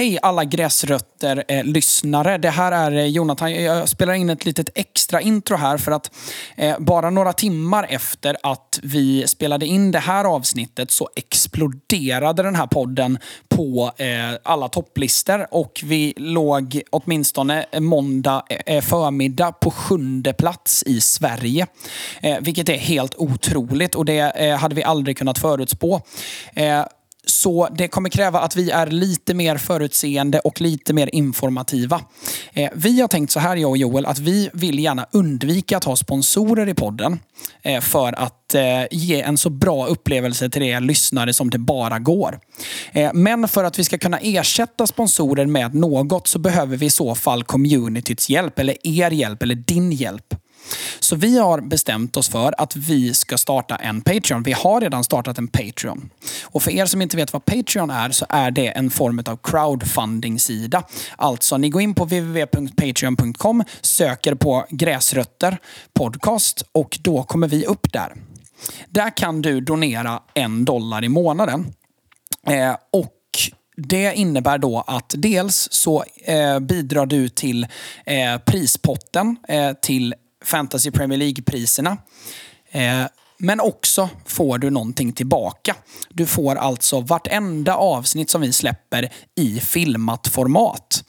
Hej alla gräsrötter-lyssnare. Eh, det här är eh, Jonathan. Jag spelar in ett litet extra intro här för att eh, bara några timmar efter att vi spelade in det här avsnittet så exploderade den här podden på eh, alla topplistor och vi låg åtminstone eh, måndag eh, eh, förmiddag på sjunde plats i Sverige. Eh, vilket är helt otroligt och det eh, hade vi aldrig kunnat förutspå. Så det kommer kräva att vi är lite mer förutseende och lite mer informativa. Eh, vi har tänkt så här, jag och Joel, att vi vill gärna undvika att ha sponsorer i podden. Eh, för att eh, ge en så bra upplevelse till er lyssnare som det bara går. Eh, men för att vi ska kunna ersätta sponsorer med något så behöver vi i så fall communityts hjälp, eller er hjälp, eller din hjälp. Så vi har bestämt oss för att vi ska starta en Patreon. Vi har redan startat en Patreon. Och för er som inte vet vad Patreon är så är det en form av crowdfunding-sida. Alltså, ni går in på www.patreon.com, söker på Gräsrötter podcast och då kommer vi upp där. Där kan du donera en dollar i månaden. Eh, och det innebär då att dels så eh, bidrar du till eh, prispotten eh, till Fantasy Premier League-priserna. Eh, men också får du någonting tillbaka. Du får alltså vartenda avsnitt som vi släpper i filmat format.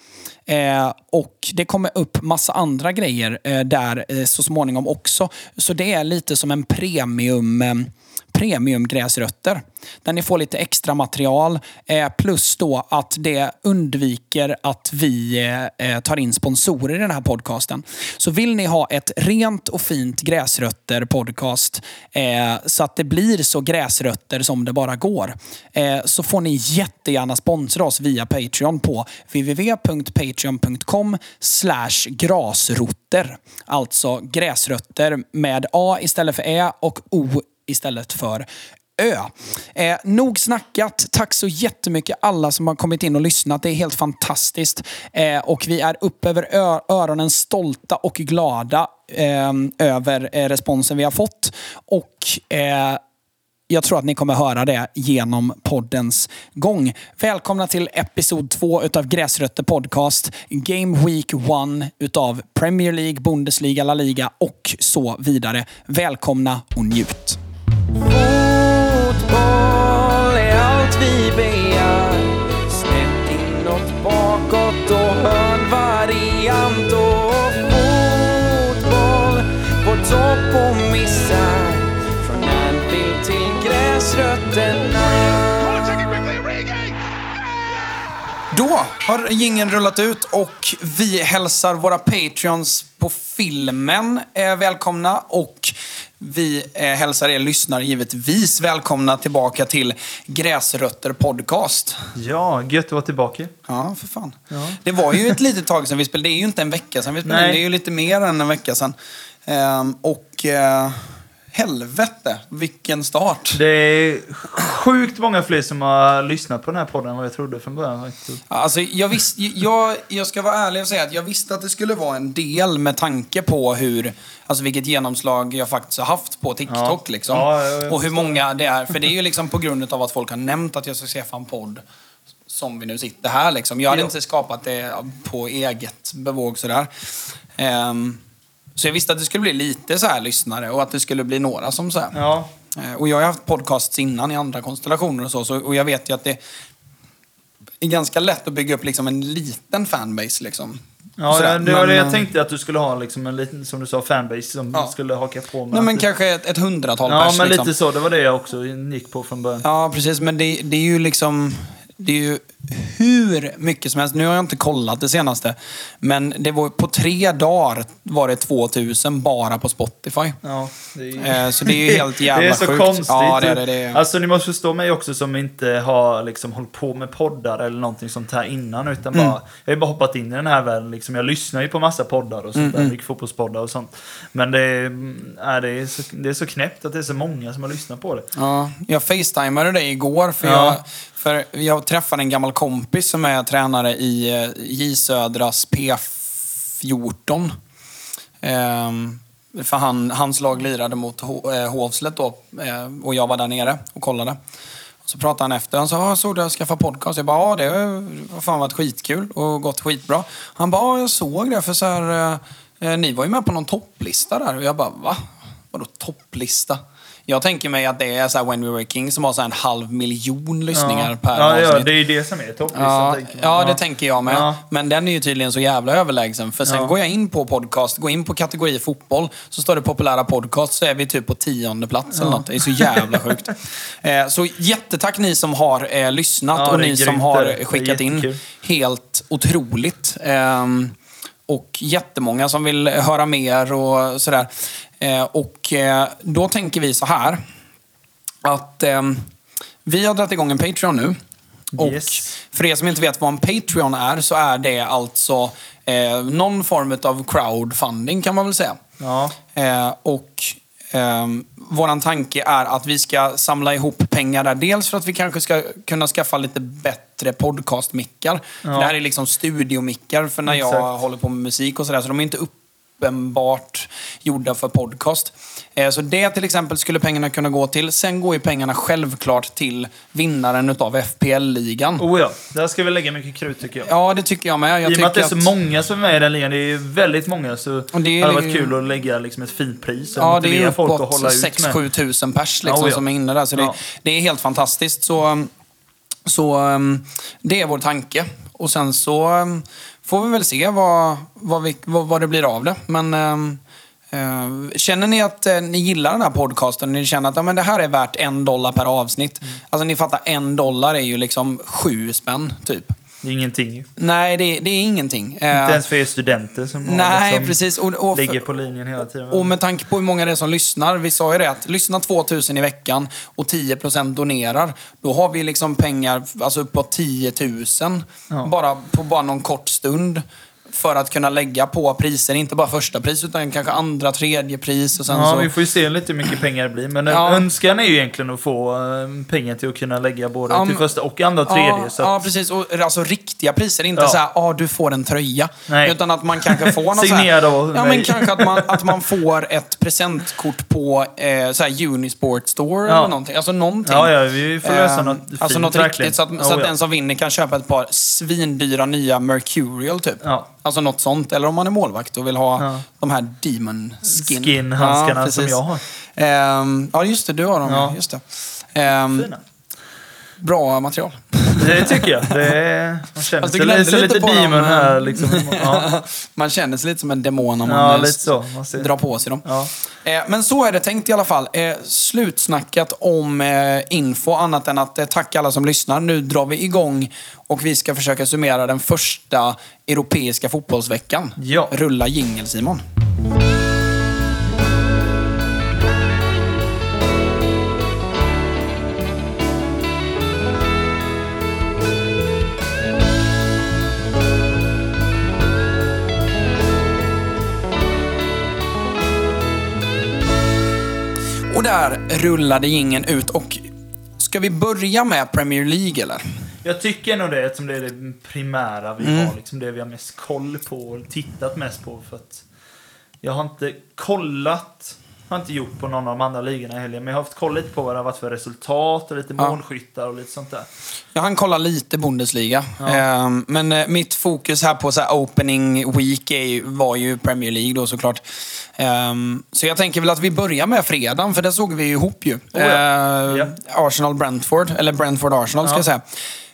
Eh, och det kommer upp massa andra grejer eh, där eh, så småningom också. Så det är lite som en premium eh, premiumgräsrötter. Där ni får lite extra material. Eh, plus då att det undviker att vi eh, eh, tar in sponsorer i den här podcasten. Så vill ni ha ett rent och fint gräsrötter podcast eh, så att det blir så gräsrötter som det bara går. Eh, så får ni jättegärna sponsra oss via Patreon på www.patreon.com grasrotter. Alltså gräsrötter med A istället för Ä och O istället för Ö. Eh, nog snackat. Tack så jättemycket alla som har kommit in och lyssnat. Det är helt fantastiskt. Eh, och vi är upp över öronen stolta och glada eh, över eh, responsen vi har fått. Och eh, jag tror att ni kommer höra det genom poddens gång. Välkomna till episod två utav Gräsrötter Podcast. Game Week 1 utav Premier League, Bundesliga, La Liga och så vidare. Välkomna och njut! Fotboll är allt vi begär. Snett inåt, bakåt och hörnvariant. Och fotboll, vår topp och missar. Från Anfield till gräsrötterna. Då har gingen rullat ut och vi hälsar våra patreons på filmen eh, välkomna. Och vi eh, hälsar er lyssnare givetvis välkomna tillbaka till Gräsrötter Podcast. Ja, gött att vara tillbaka. Ja, för fan. Ja. Det var ju ett litet tag sedan vi spelade. Det är ju inte en vecka sedan vi spelade. Nej. Det är ju lite mer än en vecka sedan. Ehm, och... Eh, helvete, vilken start. Det är sjukt många fler som har lyssnat på den här podden än vad jag trodde från början. Alltså, jag, visst, jag, jag ska vara ärlig och säga att jag visste att det skulle vara en del med tanke på hur, alltså vilket genomslag jag faktiskt har haft på TikTok. Ja. Liksom. Ja, och hur många det är. För det är ju liksom på grund av att folk har nämnt att jag ska skaffa en podd som vi nu sitter här. Liksom. Jag hade ja. inte skapat det på eget bevåg sådär. Um, så jag visste att det skulle bli lite så här lyssnare och att det skulle bli några som så här. Ja. Eh, och jag har haft podcasts innan i andra konstellationer och så, så och jag vet ju att det är ganska lätt att bygga upp liksom en liten fanbase. Liksom. Ja, Sådär. det var det jag tänkte att du skulle ha, liksom en liten, som du sa, fanbase som ja. skulle haka på. Med Nej, men kanske ett, ett hundratal Ja, pers, men liksom. lite så. Det var det jag också gick på från början. Ja, precis. Men det, det är ju liksom det är ju hur mycket som helst. Nu har jag inte kollat det senaste. Men det var på tre dagar var det 2000 bara på Spotify. Ja, det är... Eh, så det är ju helt jävla sjukt. Det är så sjukt. konstigt. Ja, det är det, det Alltså ni måste förstå mig också som inte har liksom hållit på med poddar eller någonting sånt här innan. Utan mm. bara, jag har bara hoppat in i den här världen. Liksom. Jag lyssnar ju på massa poddar och sånt mm, där. Mm. Mycket fotbollspoddar och sånt. Men det är, äh, det, är så, det är så knäppt att det är så många som har lyssnat på det. Ja, jag facetimade dig igår. För ja. jag för jag träffade en gammal kompis som är tränare i eh, J Södras P14. Ehm, för han, hans lag lirade mot eh, Hovslätt då eh, och jag var där nere och kollade. Så pratade han efter. Han sa, ah, jag såg du jag skaffade podcast. Jag bara, ja det har fan varit skitkul och gått skitbra. Han bara, ja, jag såg det för så här, eh, ni var ju med på någon topplista där. Och jag bara, va? Vadå topplista? Jag tänker mig att det är så här When We Were King som har så en halv miljon lyssningar ja. per ja, avsnitt. Ja, det är ju det som är topplistan. Ja, tänker man. ja, det tänker jag med. Ja. Men den är ju tydligen så jävla överlägsen. För sen Ja. går jag in på podcast, går in på kategori fotboll, så står det populära podcast, så är vi typ på tionde plats eller något. Det är så jävla sjukt. Eh, så jättetack ni som har eh, lyssnat Ja, och ni som har skickat in. Helt otroligt. Ehm, och jättemånga som vill höra mer och sådär. Eh, och eh, då tänker vi så här att ehm, vi har dragit igång en Patreon nu. Och Yes. för er som inte vet vad en Patreon är så är det alltså eh, någon form av crowdfunding kan man väl säga. Ja. Eh, och eh, våran tanke är att vi ska samla ihop pengar där. Dels för att vi kanske ska kunna skaffa lite bättre podcastmickar. För Det här är liksom studiomickar för när jag Exakt. håller på med musik och sådär. Så de är inte uppenbart gjorda för podcast. Eh, Så det till exempel skulle pengarna kunna gå till. Sen går ju pengarna självklart till vinnaren utav FPL-ligan. Oh ja, där ska vi lägga mycket krut tycker jag. Ja, det tycker jag med. Jag I och med att det är så tycker många som är med i den ligan, det är väldigt många, så Och det är hade varit ju- kul att lägga liksom ett fint pris Ja, det är ju folk att uppåt hålla ut med. 6-7 tusen pers liksom, Ja, ja. som är inne där. Så det, Ja. det är helt fantastiskt. Så, um, så um, det är vår tanke. Och sen så um, får vi väl se vad, vad, vi, vad, vad det blir av det. Men um, eh, känner ni att eh, ni gillar den här podcasten? Ni känner att ja, men det här är värt en dollar per avsnitt. Mm. Alltså ni fattar, en dollar är ju liksom sju spänn typ. Det är ingenting. Inte Nej, det, det är ingenting. Eh, ens för er studenter som nej, liksom precis. Och, och ligger på linjen hela tiden. och med tanke på hur många det är som lyssnar. Vi sa ju det att lyssna 2000 i veckan och 10% donerar. Då har vi liksom pengar, alltså uppåt 10 000. Ja. Bara på bara någon kort stund. För att kunna lägga på priser, inte bara första pris utan kanske andra, tredje pris och sen Ja, så... vi får ju se lite hur mycket pengar det blir. Men Ja. önskan är ju egentligen att få eh, pengar till att kunna lägga både Ja, till första och andra tredje. Ja, så ja, att, precis. Och, alltså riktiga priser. Inte Ja. så här, ah, du får en tröja. Nej. Utan att man kanske får något Signerad av Ja, men mig. kanske att man, att man får ett presentkort på eh, så här Unisport Store eller någonting. Alltså någonting. ja, ja, vi får lösa Ehm, något Alltså fint, något verkligen. riktigt. Så att, Ja, så att den som vinner kan köpa ett par svindyra nya Mercurial typ. Ja. Alltså något sånt. Eller om man är målvakt och vill ha Ja. de här Demon Skin. Skin-handskarna Ja, som jag har. Ehm, ja, just det. Du har dem. Ja. Just det. Ehm, Fina. Bra material. Det tycker jag. Det är, man känner du sig lite, lite på dem, demon här. Liksom. Ja, Man känner sig lite som en demon om man ja lite så. Man drar på sig dem. Ja. Eh, Men så är det tänkt i alla fall. Eh, Slutsnackat om eh, info, annat än att eh, tacka alla som lyssnar. Nu drar vi igång och vi ska försöka summera den första europeiska fotbollsveckan. Ja. Rulla jingel Simon. Där rullade jingeln ut och ska vi börja med Premier League eller? Jag tycker nog det, eftersom det är det primära vi Mm. har. Liksom det vi har mest koll på och tittat mest på. För att jag har inte kollat, har inte gjort på någon av de andra ligorna i helgen. Men jag har haft koll lite på vad det har varit för resultat och lite Ja. målskyttar och lite sånt där. Jag hann kolla lite Bundesliga. Ja. Ehm, men eh, mitt fokus här på så här opening week var ju Premier League då såklart. Ehm, så jag tänker väl att vi börjar med fredagen, för det såg vi ju ihop ju. Oh ja. Ehm, Ja. Arsenal-Brentford, eller Brentford-Arsenal ska Ja. jag säga.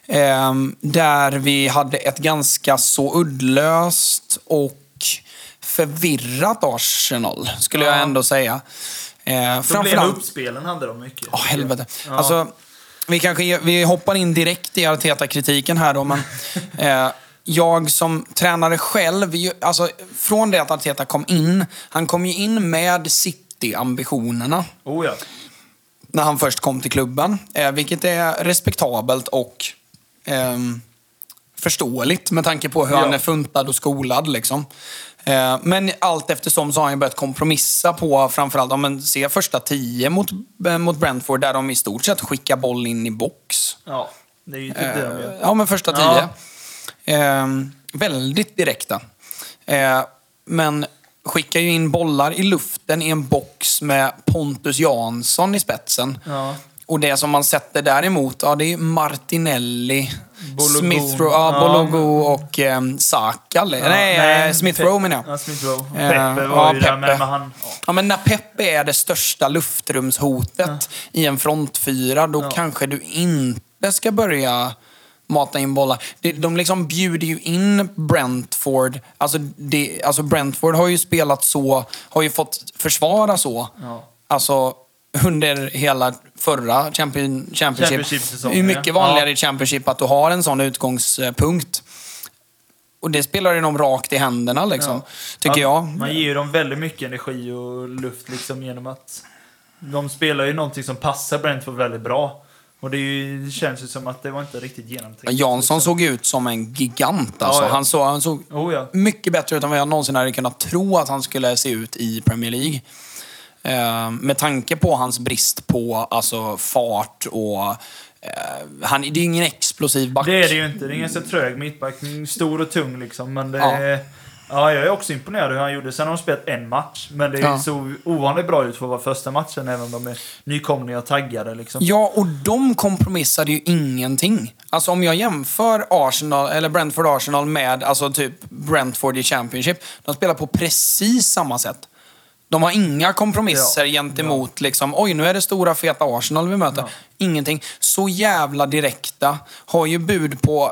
Ehm, där vi hade ett ganska så uddlöst och förvirrat Arsenal, skulle jag Ja. ändå säga. Problem med uppspelen hade de mycket. Ja, helvete. Ja. Alltså, vi kanske vi hoppar in direkt i Arteta-kritiken här då, men eh, jag som tränare själv, alltså från det att Arteta kom in, han kom ju in med City-ambitionerna Oh ja. när han först kom till klubben, eh, vilket är respektabelt och ehm, förståeligt med tanke på hur Ja. han är funtad och skolad. Liksom. Eh, men allt eftersom så har han börjat kompromissa på framförallt, om man ser första tio mot, eh, mot Brentford där de i stort sett skickar boll in i box. Ja, det är ju typ det de Eh, gör. ja, men första Ja. tio. Eh, väldigt direkta. Eh, men skickar ju in bollar i luften i en box med Pontus Jansson i spetsen. Ja. och det som man sätter däremot, ja det är Martinelli, Bologun. Smith Rowe, ja, Ja. Bologu och um, Saka. eller- nej, nej, eh, Smith Rowe menar jag. Ja, Smith Rowe. Eh, Peppe var ja, ju där Peppe. med, men han... Ja. Ja, men när Peppe är det största luftrumshotet i en frontfyra, då Ja. kanske du inte ska börja mata in bollar. De, de liksom bjuder ju in Brentford. Alltså, det, alltså Brentford har ju spelat så, har ju fått försvara så. Ja. Alltså under hela förra champion, Championship. Championship-säsongen, det är mycket ja. vanligare i Championship att du har en sån utgångspunkt. Och det spelar ju dem rakt i händerna liksom, tycker Ja, jag. Man ger ju dem väldigt mycket energi och luft liksom genom att de spelar ju någonting som passar Brentford väldigt bra. Och det, ju, det känns ju som att det var inte riktigt genomtänkt. Jansson såg ut som en gigant. Alltså. Ja, ja. Han, såg, han såg Oh, ja. mycket bättre ut än vad jag någonsin hade kunnat tro att han skulle se ut i Premier League. Eh, med tanke på hans brist på alltså, fart och... Eh, han, det är ju ingen explosiv back. Det är det ju inte. Det är ingen så trög mittback. Stor och tung liksom. Men det Ja. är... Ja, jag är också imponerad hur han gjorde. Sen har de spelat en match. Men det är Ja. så ovanligt bra ut för att vara första matchen, även om de är nykomlingar och taggade liksom. Ja, och de kompromissade ju ingenting. Alltså om jag jämför Arsenal, eller Brentford-Arsenal med alltså typ Brentford i Championship. De spelar på precis samma sätt. De har inga kompromisser Ja, gentemot liksom, oj nu är det stora feta Arsenal vi möter. Ja. Ingenting. Så jävla direkta. Har ju bud på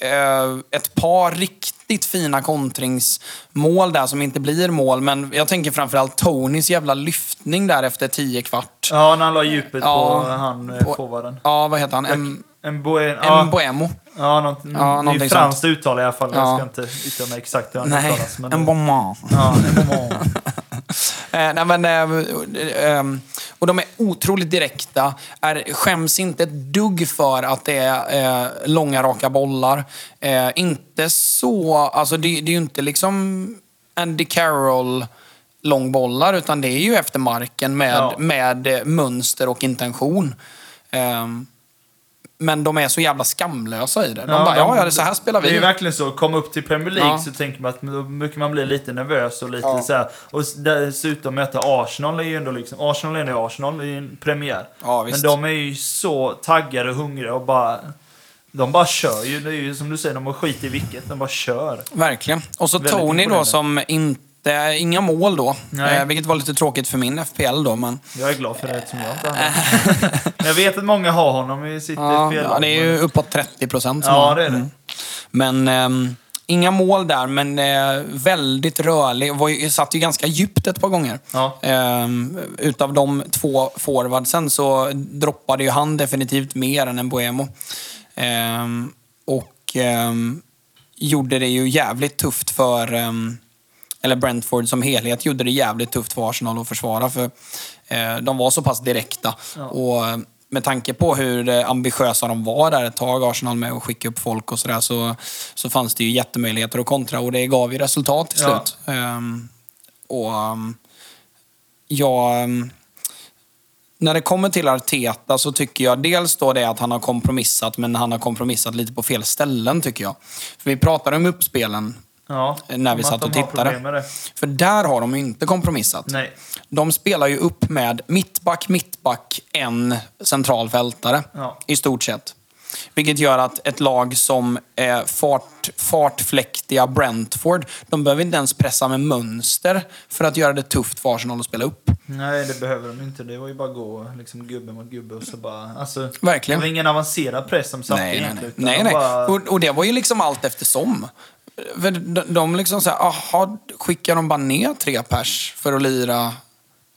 eh, ett par riktigt fina kontringsmål där som inte blir mål. Men jag tänker framförallt Tonys jävla lyftning där efter 10 kvart. Ja, när han la djupet Ja, på han eh, på- forwarden. Ja, vad heter han? En, En boen... en Ja, Boemo. ja, något, Ja, det är någonting franskt uttal i alla fall. Ja. Jag ska inte yttra mig exakt hur han uttalas. En Boemo. Ja, en bon. Eh, nej, men, eh, eh, och de är otroligt direkta. Är, skäms inte ett dugg för att det är eh, långa, raka bollar. Eh, inte så... Alltså det, det är ju inte liksom Andy Carroll långbollar, utan det är ju efter marken med, Ja. med mönster och intention. Eh, men de är så jävla skamlösa i det. De bara, ja, ja, det är så här spelar Det är ju vi. verkligen så. Komma upp till Premier League Ja. så tänker man att då brukar man bli lite nervös och lite Ja. så här. Och dessutom möta Arsenal är ju ändå liksom... Arsenal är ju Arsenal, ju en premiär. Ja, visst. Men de är ju så taggade och hungriga och bara... De bara kör ju. Det är ju som du säger, de har skit i vilket. De bara kör. Verkligen. Och så Väldigt Tony då som inte, inga mål då. Nej. Eh, vilket var lite tråkigt för min FPL då. Men, Jag är glad för det eftersom jag inte det. Jag vet att många har honom i sitt ja, spel. ja, det är ju uppåt 30 procent. som Ja, det är det. Mm. Men ehm, inga mål där, men eh, väldigt rörlig. Var ju, satt ju ganska djupt ett par gånger. Ja. Ehm, utav de två forwardsen så droppade ju han definitivt mer än en Boemo. Ehm, och gjorde det ju jävligt tufft för... ehm, eller Brentford som helhet gjorde det jävligt tufft för Arsenal att försvara. För eh, de var så pass direkta. Ja. Och eh, med tanke på hur eh, ambitiösa de var där ett tag, Arsenal, med att skicka upp folk och sådär, så, så fanns det ju jättemöjligheter att kontra och det gav ju resultat till Ja. slut. Ehm, och um, jag... ehm, när det kommer till Arteta så tycker jag dels då det att han har kompromissat, men han har kompromissat lite på fel ställen tycker jag. För vi pratade om uppspelen Ja, när vi som att satt och tittade. För där har de ju inte kompromissat. Nej. De spelar ju upp med mittback, mittback, en central fältare. Ja. I stort sett. Vilket gör att ett lag som är fart, fartfläktiga Brentford, de behöver inte ens pressa med mönster för att göra det tufft för Arsenal att spela upp. Nej, det behöver de inte. Det var ju bara att gå liksom, gubbe mot gubbe och så bara... Alltså, Verkligen. Det var ingen avancerad press de satte Nej, nej, nej. egentligen. utan nej, de nej. Bara, Och, och det var ju liksom allt eftersom. För de, de liksom såhär, aha, skickar de bara ner tre pers för att lira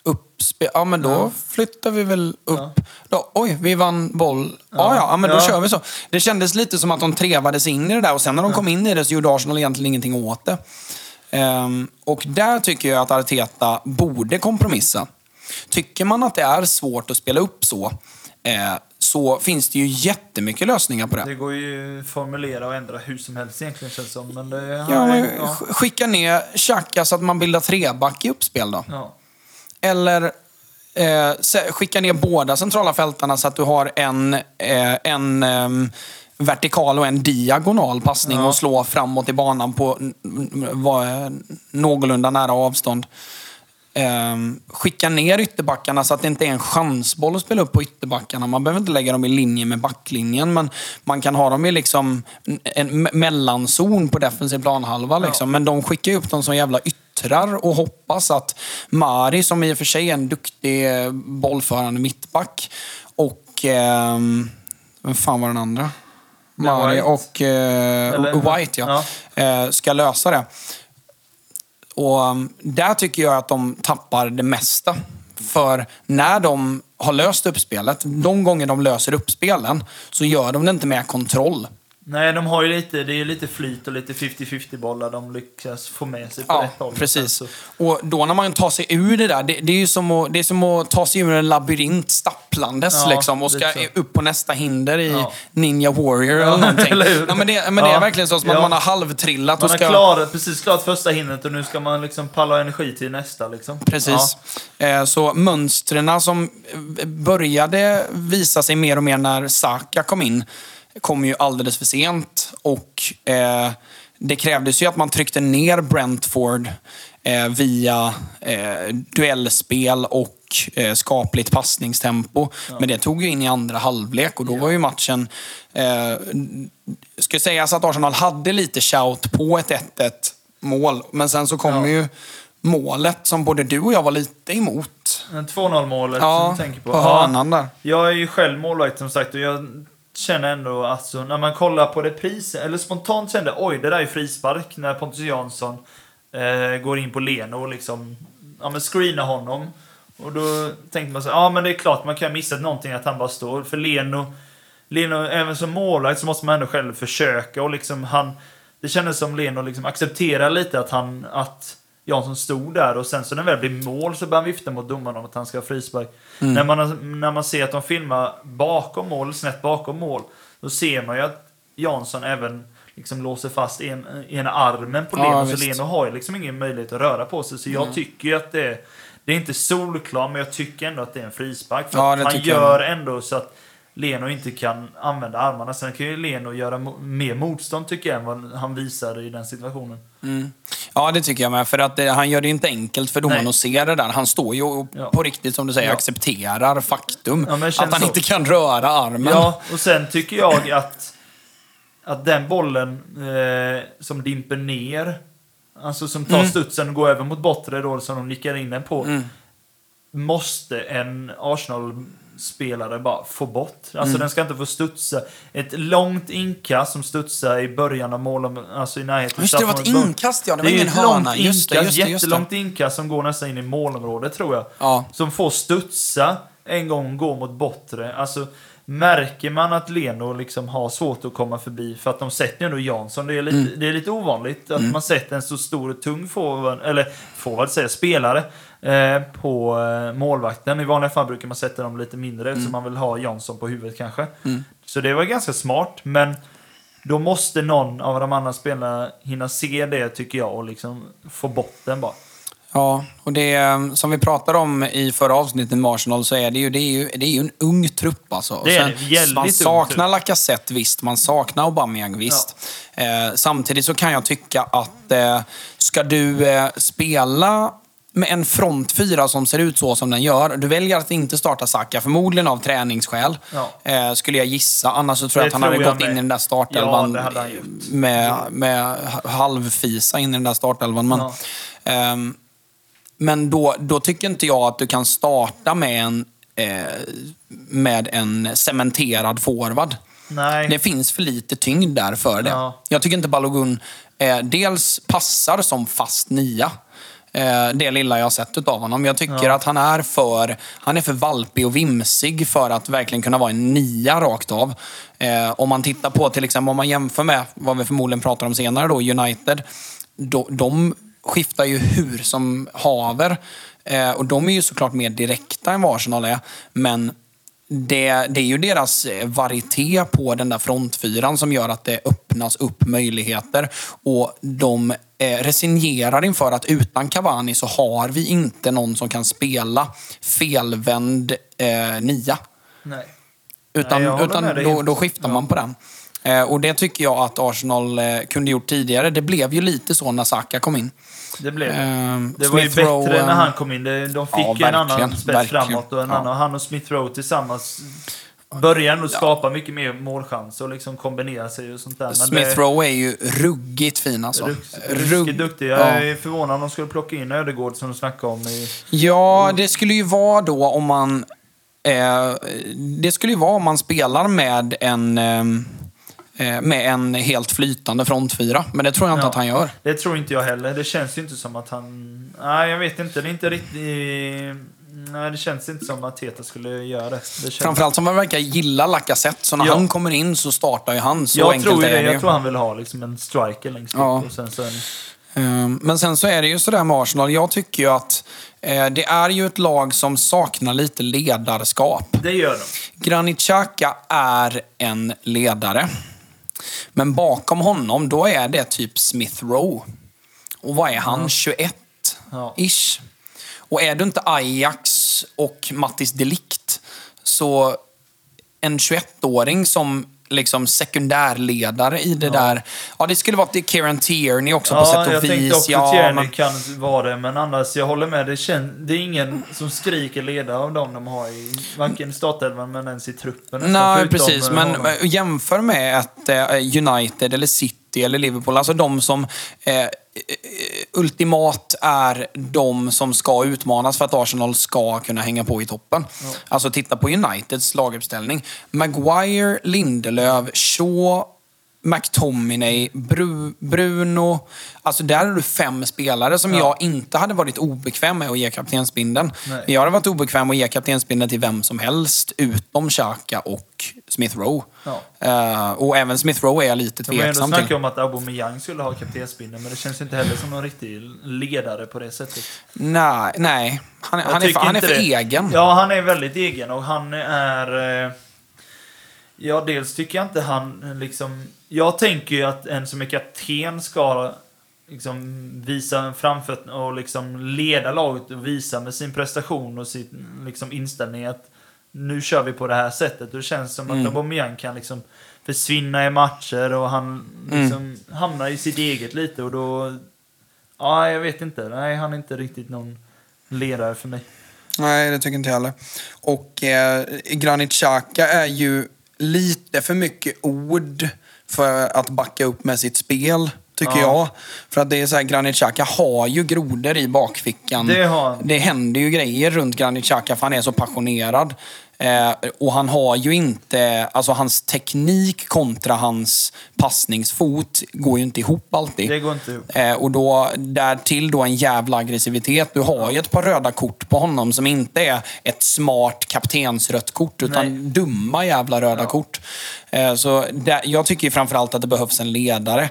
uppspel? Ja, men då Ja. flyttar vi väl upp. Då, oj, vi vann boll. Ja, ja, ja men då Ja. kör vi så. Det kändes lite som att de trevades in i det där och sen när de kom in i det så gjorde Arsenal egentligen ingenting åt det. Ehm, och där tycker jag att Arteta borde kompromissa. Tycker man att det är svårt att spela upp så, eh, så finns det ju jättemycket lösningar på det. Det går ju att formulera och ändra hur som helst egentligen känns som. Men det... Ja, men ja. sk- Skicka ner Xhaka så att man bildar treback i uppspel då. ja. Eller eh, skicka ner båda centrala fältarna så att du har en, eh, en ehm, vertikal och en diagonal passning Ja. och slå framåt i banan på eh, någorlunda nära avstånd. Eh, skicka ner ytterbackarna så att det inte är en chansboll att spela upp på ytterbackarna. Man behöver inte lägga dem i linje med backlinjen, men man kan ha dem i liksom en mellanzon på defensiv planhalva. Liksom. Ja. Men de skickar upp dem som jävla yttrar och hoppas att Mari, som i och för sig är en duktig eh, bollförande mittback, och... Eh, vem fan var den andra? Mari och eh, White, ja. ja. Eh, ska lösa det. Och um, där tycker jag att de tappar det mesta. För när de har löst uppspelet, de gånger de löser uppspelen, så gör de det inte med kontroll. Nej, de har ju lite, det är lite flyt och lite 50-50 bollar de lyckas få med sig på ja, rätt håll. precis. Och då när man tar sig ur det där, det, det är ju som att, det är som att ta sig ur en labyrint stapplandes ja, liksom, och ska upp på nästa hinder i ja. Ninja Warrior eller någonting. eller ja, men det, men det är verkligen så att man har halvtrillat. Man och ska... har klarat, precis klarat första hindret och nu ska man liksom palla energi till nästa. Liksom. Precis. Eh, så mönstren som började visa sig mer och mer när Saka kom in, kom ju alldeles för sent. Och eh, det krävdes ju att man tryckte ner Brentford eh, via eh, duellspel och eh, skapligt passningstempo. Ja. Men det tog ju in i andra halvlek och då ja. var ju matchen... Eh, ska sägas att Arsenal hade lite shout på ett 1-1 mål. Men sen så kom ja. ju målet som både du och jag var lite emot. 2-0 målet ja, som du tänker på. på hörnan där. Jag är ju själv målvakt som sagt och jag känner ändå alltså när man kollar på reprisen, eller spontant kände oj det där är frispark när Pontus Jansson eh, går in på Leno och liksom ja, men screenar honom. Och då tänkte man så ja men det är klart man kan ha missat någonting att han bara står. För Leno, Leno även som målvakt så måste man ändå själv försöka och liksom han, det kändes som Leno liksom accepterar lite att han, att Jansson stod där och sen så när det väl blir mål så börjar han vifta mot domaren om att han ska ha frispark. Mm. När, man, när man ser att de filmar bakom mål, snett bakom mål, då ser man ju att Jansson även liksom låser fast en, ena armen på Leno. Ja, så Leno har ju liksom ingen möjlighet att röra på sig. Så jag mm. tycker ju att det är, det är inte solklart, men jag tycker ändå att det är en frispark. För ja, han gör jag. ändå så att Leno inte kan använda armarna. Sen kan ju Leno göra mer motstånd tycker jag än vad han visar i den situationen. Mm. Ja, det tycker jag med. För att det, han gör det inte enkelt för domaren att se det där. Han står ju och ja. på riktigt, som du säger, ja. accepterar faktum. Ja, att han så. inte kan röra armen. Ja, och sen tycker jag att, att den bollen eh, som dimper ner, alltså som tar mm. studsen och går över mot bortre då, som de nickar in den på, mm. måste en Arsenal spelare bara få bort. Alltså mm. den ska inte få studsa. Ett långt inkast som studsar i början av målet, alltså i närheten. Just det, var ett inkast ja, det var det ingen hörna. Just det, just det, just jättelångt inkast som går nästan in i målområdet tror jag. Ja. Som får studsa en gång, gå mot bortre. Alltså, Märker man att Leno liksom har svårt att komma förbi, för att de sätter ju ändå Jansson, det är lite, mm. det är lite ovanligt att mm. man sätter en så stor och tung forward, eller forward säger spelare, på eh, målvakten. I vanliga fall brukar man sätta dem lite mindre mm. eftersom man vill ha Jansson på huvudet kanske. Mm. Så det var ganska smart, men då måste någon av de andra spelarna hinna se det tycker jag och liksom få bort den bara. Ja, och det som vi pratade om i förra avsnittet med Arsenal så är det ju, det är ju, det är ju en ung trupp alltså. Det är sen, man saknar Lacazette visst, man saknar Aubameyang visst. Ja. Eh, samtidigt så kan jag tycka att eh, ska du eh, spela med en frontfyra som ser ut så som den gör. Du väljer att inte starta Saka, förmodligen av träningsskäl. Ja. Eh, skulle jag gissa. Annars så tror jag att han hade gått in i den där startelvan ja, med, med halvfisa in i den där startelvan. Men, ja. ehm, men då, då tycker inte jag att du kan starta med en, eh, med en cementerad forward. Nej. Det finns för lite tyngd där för det. Ja. Jag tycker inte Balogun eh, dels passar som fast nia. Eh, det lilla jag har sett av honom. Jag tycker ja. att han är, för, han är för valpig och vimsig för att verkligen kunna vara en nia rakt av. Eh, om man tittar på till exempel, om man jämför med vad vi förmodligen pratar om senare då, United. Då, de skiftar ju hur som haver. Eh, och de är ju såklart mer direkta än vad Arsenal är. Men det, det, är ju deras varieté på den där frontfyran som gör att det öppnas upp möjligheter. Och de eh, resignerar inför att utan Cavani så har vi inte någon som kan spela felvänd eh, nia. Nej. Utan, Nej, utan då, då, skiftar ja. man på den. Eh, och det tycker jag att Arsenal eh, kunde gjort tidigare. Det blev ju lite så när Saka kom in. Det blev det. Ehm, Det var ju Rowe, bättre när han kom in. De fick Ja, en annan spets framåt och en Ja. annan. Han och Smith Rowe tillsammans börjar ändå skapa mycket mer målchans och liksom kombinera sig och sånt där. Men Smith det- Rowe är ju ruggigt fin alltså. Rugg- Ruskigt duktig. Jag Ja. är förvånad om de skulle plocka in Ödegård som du snackade om. I, Ja, det skulle ju vara då om man... Eh, det skulle ju vara om man spelar med en... Eh, med en helt flytande frontfyra. Men det tror jag inte Ja. att han gör. det tror inte jag heller. Det känns ju inte som att han... Nej, jag vet inte. Det är inte riktigt... Nej, det känns inte som att Teta skulle göra det. det känns... Framförallt som man verkar gilla Lacazette. Så när Ja. han kommer in så startar ju han. Så jag enkelt tror är det. Jag tror han vill ha liksom en striker längst upp. Ja. Och sen så en... Ehm, Men sen så är det ju sådär med Arsenal. Jag tycker ju att eh, det är ju ett lag som saknar lite ledarskap. Det gör de. Granit Xhaka är en ledare. Men bakom honom, då är det typ Smith Rowe. Och vad är han? 21? Ja. Ish. Och är du inte Ajax och Mattis Delikt, så en 21-åring som liksom sekundärledare i det där. Ja, det skulle vara till Kieran Tierney också på Ja, sätt jag och tänkte vis. också ja, Tierney men- kan vara det, men annars, jag håller med. Det, kän, det är ingen som skriker ledare av dem de har i varken startelvan men ens i truppen. Nej, precis. eh, Men honom. eh, jämför med att eh, United eller City eller Liverpool, alltså de som eh, eh, ultimat är de som ska utmanas för att Arsenal ska kunna hänga på i toppen. Alltså titta på Uniteds laguppställning. Maguire, Lindelöf, Shaw, McTominay, Bru Bruno. Alltså där är du fem spelare som Ja. jag inte hade varit obekväm med att ge kaptensbindeln. Jag hade varit obekväm att ge kaptensbindeln till vem som helst utom Xhaka och Smith Rowe. Ja. Eh, och även Smith Rowe är jag lite tveksam till. om att Aubameyang skulle ha kaptensbindeln, men det känns inte heller som någon riktig ledare på det sättet. Nej, nej. Han, Jag han är, för, han är för egen. Ja, han är väldigt egen och han är... eh, Ja, dels tycker jag inte han liksom... Jag tänker ju att en som är kapten ska liksom visa framfötterna och liksom leda laget och visa med sin prestation och sin liksom inställning att nu kör vi på det här sättet. Och det känns som att Mm. Aubameyang kan liksom försvinna i matcher och han Mm. liksom hamnar i sitt eget lite och då... Ja, jag vet inte. Nej, han är inte riktigt någon ledare för mig. Nej, det tycker inte jag heller. Och eh, Granit Xhaka är ju lite för mycket ord för att backa upp med sitt spel, tycker Ja. jag. För att det är så här, Granit Xhaka har ju grodor i bakfickan. Det har. Det händer ju grejer runt Granit Xhaka för han är så passionerad. Eh, och han har ju inte, alltså hans teknik kontra hans passningsfot går ju inte ihop alltid. Det går inte ihop. Eh, och då, därtill då en jävla aggressivitet. Du har ju ett par röda kort på honom som inte är ett smart kaptensrött kort, utan Nej. dumma jävla röda Ja. kort. Eh, så där, jag tycker framförallt att det behövs en ledare.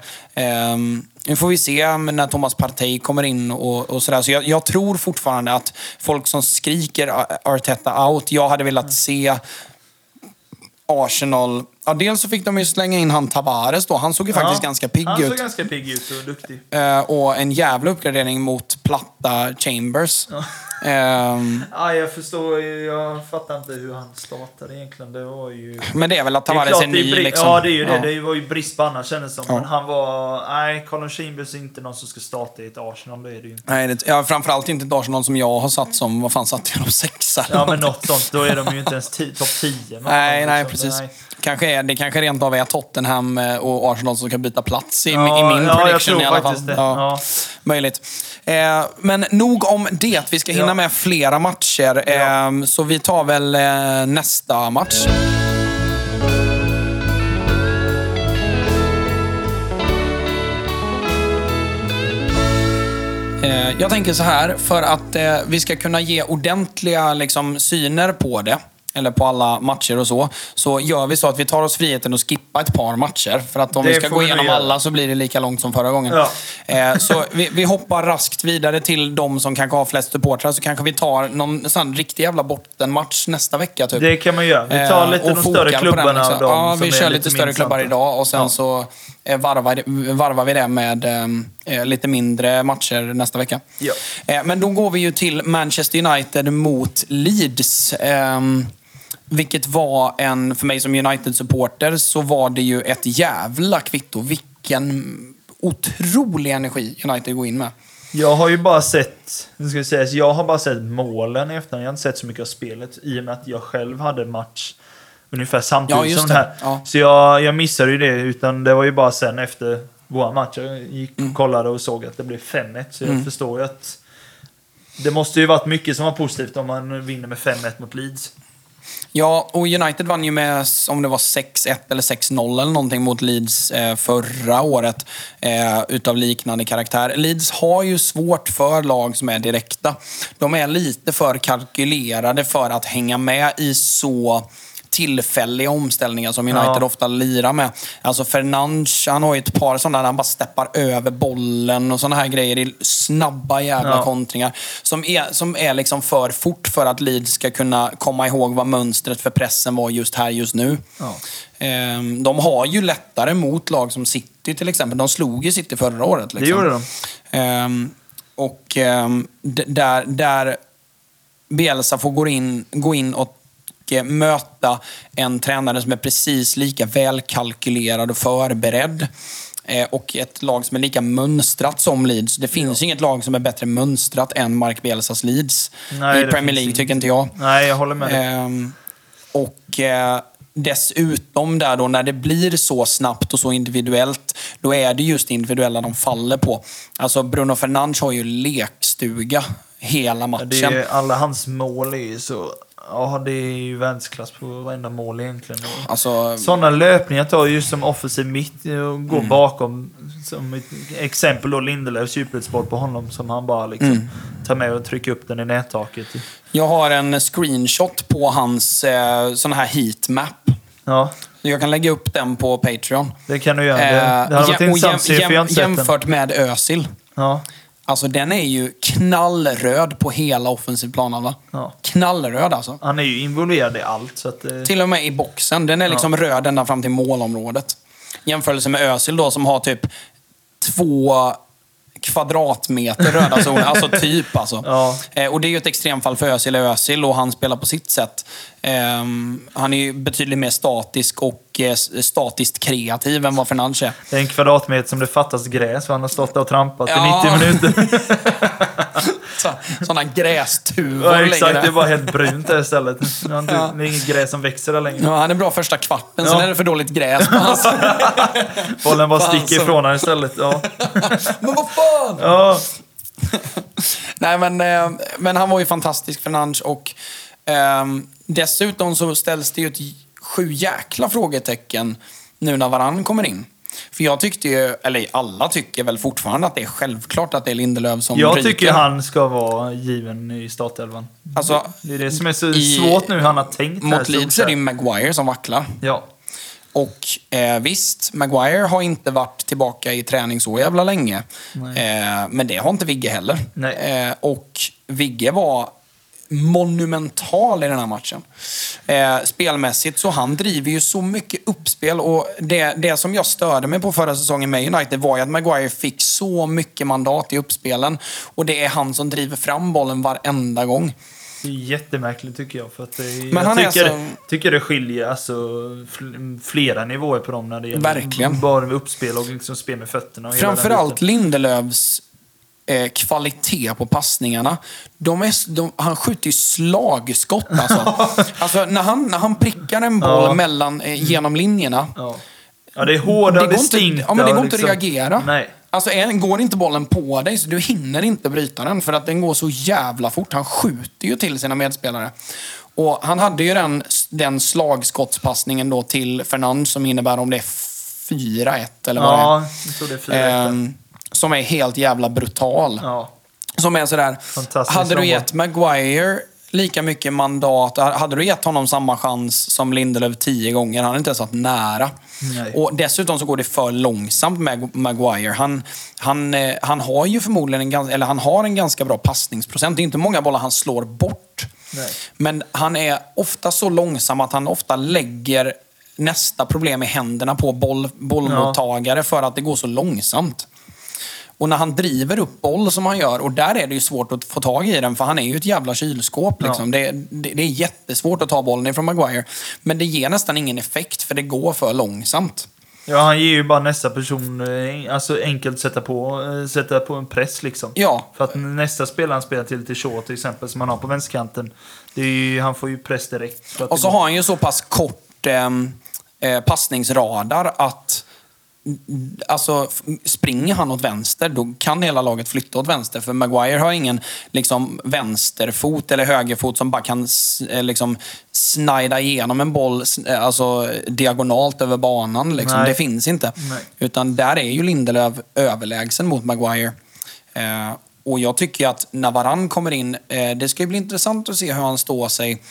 Nu får vi se när Thomas Partey kommer in och, och sådär. Så jag, jag tror fortfarande att folk som skriker Ar- Arteta out, jag hade velat se Arsenal... Ja, dels så fick de ju slänga in han Tavares då. Han såg ju faktiskt Ja, ganska pigg Han ut. såg ganska pigg ut och duktig. Eh, och en jävla uppgradering mot platta Chambers. Ehm, Ja, jag förstår, jag fattar inte hur han startade egentligen. Det var ju... men det är väl att Tavares klart är, ny liksom. Ja, det är ju det. Ja. Det var ju brist på annat kändes som. Ja. Men han var... Nej, Colin Chambers är inte någon som ska starta i ett Arsenal. Det är det ju inte. Nej, det, ja, framförallt inte ett Arsenal som jag har satt som, vad fan satte jag dem? Sexa Ja, men något sånt. Då är de ju inte ens topp 10. med Nej, honom, nej, liksom. precis. Nej. Kanske är, det kanske rent av är Tottenham eh, och Arsenal som kan byta plats i, i Ja, min ja, jag prediction i alla fall. faktiskt det. Ja. Möjligt. Eh, men nog om det. Vi ska hinna Med flera matcher. Ja. Eh, så vi tar väl eh, nästa match. Eh, Jag tänker så här, för att eh, vi ska kunna ge ordentliga liksom, syner på det, eller på alla matcher och så, så gör vi så att vi tar oss friheten att skippa ett par matcher. För att om Det vi ska gå igenom alla så blir det lika långt som förra gången. Ja. Eh, så vi, vi hoppar raskt vidare till de som kanske har flest supportrar, så kanske vi tar någon sån riktig jävla bottenmatch nästa vecka. Typ. Det kan man göra. Vi tar Eh, lite och de större klubbarna den, liksom. Ja, vi kör lite större klubbar idag och sen Ja. så eh, varvar, varvar vi det med eh, lite mindre matcher nästa vecka. Ja. Eh, men då går vi ju till Manchester United mot Leeds. Vilket var en, för mig som United-supporter, så var det ju ett jävla kvitto. Vilken otrolig energi United går in med. Jag har ju bara sett, nu ska vi säga, jag har bara sett målen i efterhand. Jag har inte sett så mycket av spelet i och med att jag själv hade match ungefär samtidigt Ja, som det. den här. Ja. Så jag, jag missade ju det, utan det var ju bara sen efter vår match. Jag gick Mm. och kollade och såg att det blev 5-1. Så jag förstår ju att det måste ju varit mycket som var positivt om man vinner med 5-1 mot Leeds. Ja, och United vann ju med, om det var 6-1 eller 6-0 eller någonting mot Leeds eh, förra året. Eh, utav liknande karaktär. Leeds har ju svårt för lag som är direkta. De är lite för kalkylerade för att hänga med i så tillfälliga omställningar som United Ja. ofta lirar med. Alltså Fernandes, han har ju ett par sådana där han bara steppar över bollen och sådana här grejer i snabba jävla Ja. kontringar. Som är, som är liksom för fort för att Leeds ska kunna komma ihåg vad mönstret för pressen var just här, just nu. Ja. Ehm, De har ju lättare mot lag som City till exempel. De slog ju City förra året. Liksom. Det gjorde de. Ehm, och ehm, där, där Bielsa får gå in, gå in och möta en tränare som är precis lika välkalkylerad och förberedd. Eh, och ett lag som är lika mönstrat som Leeds. Det finns inget lag som är bättre mönstrat än Mark Bielsas Leeds. Nej, I Premier League tycker inte jag. Nej, jag håller med dig. Ehm, och eh, dessutom där då, när det blir så snabbt och så individuellt, då är det just det individuella de faller på. Alltså Bruno Fernandes har ju lekstuga hela matchen. Det är, alla hans mål är ju så... Ja, det är ju världsklass på varenda mål egentligen. Alltså, Sådana löpningar tar ju som offensiv mitt och går Mm. bakom. Som ett exempel då Lindelöfs djupledsboll på honom som han bara liksom Mm. tar med och trycker upp den i nättaket. jag har en screenshot på hans eh, sån här heatmap. Ja, Jag kan lägga upp den på Patreon. det kan du göra. det, Eh, det hade varit jäm- intressant den. jämfört med Özil. Ja, Alltså den är ju knallröd på hela offensiv planhalva. Ja. Knallröd alltså. han är ju involverad i allt. Så att, eh, Till och med i boxen. Den är liksom röd ända fram till målområdet. Jämförelse med Özil då som har typ två kvadratmeter röda zoner. Alltså typ alltså. Ja. Eh, och det är ju ett extremfall för Özil Özil och han spelar på sitt sätt. Ehm, han är ju betydligt mer statisk och eh, statiskt kreativ än vad Fernandes är. det är en kvadratmeter som det fattas gräs för han har stått där och trampat Ja. i 90 minuter. Så, sådana grästuvor ja, exakt, det är bara helt brunt där istället. Det är inget gräs som växer där längre. Ja, han är bra första kvarten, sen Ja. är det för dåligt gräs på hans... Bollen bara sticker ifrån honom istället. Ja. Men vad fan! Ja. Nej, men, eh, men han var ju fantastisk, Fernandes. Och ehm, dessutom så ställs det ju ett sju jäkla frågetecken nu när Varann kommer in. För jag tyckte ju, eller alla tycker väl fortfarande att det är självklart att det är Lindelöf som Jag ryker. tycker han ska vara given i startelvan. Alltså, Det är det som är så i- svårt nu han har tänkt mot Leeds är det ju Maguire som vacklar. Ja. Och eh, visst, Maguire har inte varit tillbaka i träning så jävla länge. Eh, men det har inte Vigge heller. Eh, och Vigge var monumental i den här matchen. Eh, spelmässigt så han driver ju så mycket uppspel och det, det som jag störde mig på förra säsongen med United var ju att Maguire fick så mycket mandat i uppspelen och det är han som driver fram bollen varenda gång. Det är jättemärkligt tycker jag. För att det, Men jag tycker, så- tycker det skiljer alltså, fl- flera nivåer på dem när det gäller Verkligen. bara med uppspel och liksom spel med fötterna. och Framförallt. Lindelövs eh, kvalitet på passningarna. De är, de, han skjuter ju slagskott alltså. alltså när, han, när han prickar en boll Ja. mellan, eh, genom linjerna. Ja. ja, det är hårda, det går inte, distinkta. ja, men det går inte liksom- att reagera. Nej. Alltså, en, går inte bollen på dig så du hinner inte bryta den för att den går så jävla fort. Han skjuter ju till sina medspelare. Och han hade ju den, den slagskottspassningen då till Fernand som innebär om det är 4-1 eller vad det är. Ja, jag tror det är fyra Ehm, som är helt jävla brutal. Ja. Som är sådär, hade du gett Maguire lika mycket mandat, hade du gett honom samma chans som Lindelöf tio gånger, han hade inte ens varit nära. Nej. Och dessutom så går det för långsamt med Maguire. Han, han, eh, han har ju förmodligen en, eller han har en ganska bra passningsprocent. Det är inte många bollar han slår bort. Nej. Men han är ofta så långsam att han ofta lägger nästa problem i händerna på boll, bollmottagare för att det går så långsamt. Och när han driver upp boll som han gör, och där är det ju svårt att få tag i den för han är ju ett jävla kylskåp. Liksom. Det, det, det, är jättesvårt att ta bollen ifrån Maguire. Men det ger nästan ingen effekt för det går för långsamt. Ja, han ger ju bara nästa person, eh, alltså enkelt sätta på, eh, sätta på en press liksom. Ja. För att nästa spelare han spelar till, till Shaw till exempel, som han har på vänsterkanten, det är ju, han får ju press direkt. Och så har han ju så pass kort ehm, eh, passningsradar att Alltså, springer han åt vänster, då kan hela laget flytta åt vänster. För Maguire har ingen liksom, vänsterfot eller högerfot som bara kan liksom, snida igenom en boll alltså, diagonalt över banan. Liksom. Det finns inte. Nej. Utan där är ju Lindelöf överlägsen mot Maguire. Eh, och jag tycker att när Varann kommer in, eh, det ska bli intressant att se hur han står sig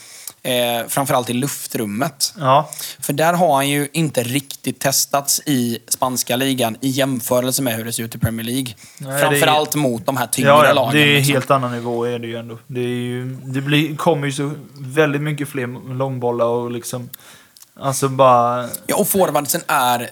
Eh, framförallt i luftrummet. Ja. För där har han ju inte riktigt testats i spanska ligan i jämförelse med hur det ser ut i Premier League. Nej, framförallt är... mot de här tyngre ja, ja, lagen. Det är liksom. helt annan nivå är det ju ändå. Det, ju, det blir, kommer ju så väldigt mycket fler långbollar och liksom... Alltså bara... Ja, och forwardsen är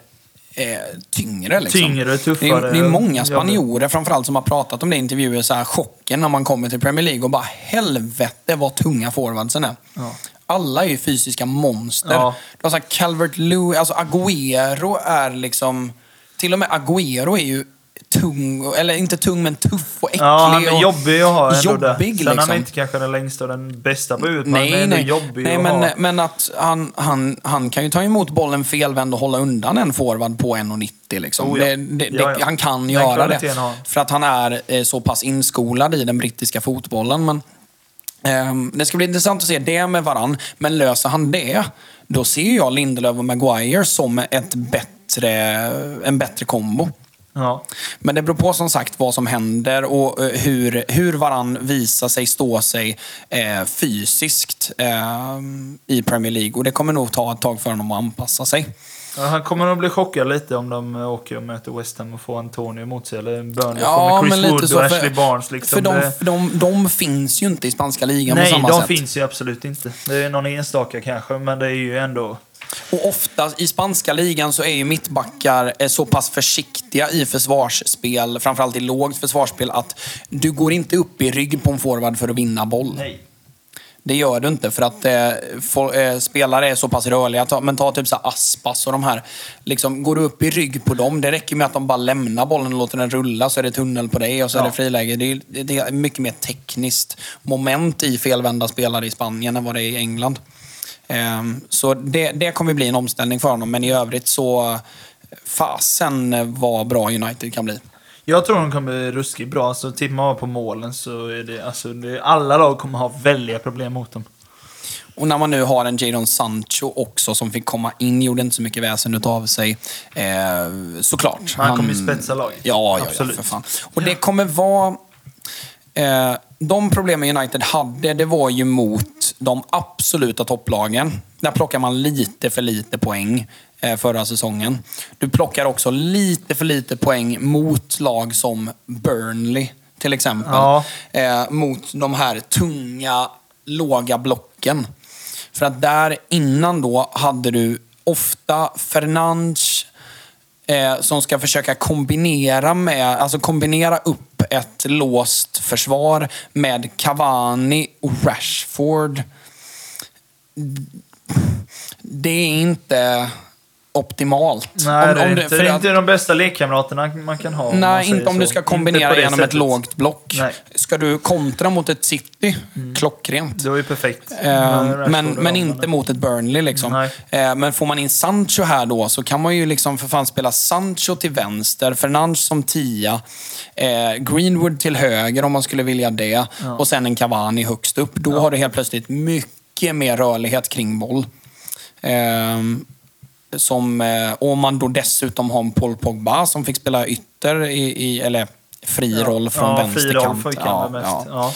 eh, tyngre. Liksom. Tyngre, tuffare. Det är, det är många spanjorer framförallt som har pratat om det i intervjuer. Så här, chocken när man kommer till Premier League och bara helvete vad tunga forwardsen är. Ja. Alla är ju fysiska monster. Ja. Du har Calvert Lewin, alltså Agüero är liksom... Till och med Agüero är ju tung, eller inte tung men tuff och äcklig. Ja, han är jobbig att ha jobbig, Sen liksom. han är liksom. inte kanske den längsta och den bästa på ut, nej, men nej. jobbig nej, att men, ha. men att han, han, han kan ju ta emot bollen felvänd och hålla undan en forward på 1,90 liksom. Oh, ja. det, det, ja, ja. Han kan den göra det. För att han är eh, så pass inskolad i den brittiska fotbollen. Men, eh, det ska bli intressant att se det med varann. Men löser han det, då ser jag Lindelöf och Maguire som ett bättre, en bättre kombo. Ja. Men det beror på som sagt vad som händer och eh, hur, hur varann visar sig stå sig eh, fysiskt eh, i Premier League. Och det kommer nog ta ett tag för honom att anpassa sig. Ja, han kommer nog bli chockad lite om de åker och möter West Ham och får Antonio emot sig. Eller Burnley ja, får med Chris Wood och Ashley Barnes. Liksom. För, de, för de, de, finns ju inte i spanska ligan Nej, på samma sätt. Nej, de finns ju absolut inte. Det är någon enstaka kanske, men det är ju ändå... Och ofta i spanska ligan så är ju mittbackar eh, så pass försiktiga i försvarsspel, framförallt i lågt försvarsspel, att du går inte upp i rygg på en forward för att vinna boll. Nej. Det gör du inte för att eh, for, eh, spelare är så pass rörliga. Ta, men ta typ så Aspas och de här. Liksom, går du upp i rygg på dem, det räcker med att de bara lämnar bollen och låter den rulla så är det tunnel på dig och så ja. är det friläge. Det är, det är mycket mer tekniskt moment i felvända spelare i Spanien än vad det är i England. Ehm, så det, det kommer bli en omställning för honom, men i övrigt så fasen vad bra United kan bli. Jag tror de kommer bli ruskigt bra. Alltså, tittar man på målen så är det, alltså, det, alla lag kommer ha väldiga problem mot dem. Och när man nu har en Jadon Sancho också som fick komma in, gjorde inte så mycket väsen av sig. Eh, såklart. Han, han kommer ju spetsa laget. Ja, ja, Absolut. ja, för fan. Och det kommer vara... Eh, de problemen United hade, det var ju mot de absoluta topplagen. Där plockar man lite för lite poäng eh, förra säsongen. Du plockar också lite för lite poäng mot lag som Burnley, till exempel. Ja. Eh, mot de här tunga, låga blocken. För att där innan då hade du ofta Fernandes eh, som ska försöka kombinera med, alltså kombinera upp ett låst försvar med Cavani och Rashford. Det är inte optimalt. Nej, om, om det, det är inte de bästa lekkamraterna man kan ha. Nej, inte om så. du ska kombinera genom sättet. ett lågt block. Nej. Ska du kontra mot ett City, mm. klockrent. Det var ju perfekt. Eh, men, men inte mot ett Burnley liksom. Eh, men får man in Sancho här då så kan man ju liksom för fan spela Sancho till vänster, Fernandes som tia, eh, Greenwood till höger om man skulle vilja det ja. och sen en Cavani högst upp. Då ja. har du helt plötsligt mycket mer rörlighet kring boll. Um, som, eh, om man då dessutom har en Paul Pogba som fick spela ytter, i, i eller fri ja. roll från ja, vänsterkant. Fri roll ja.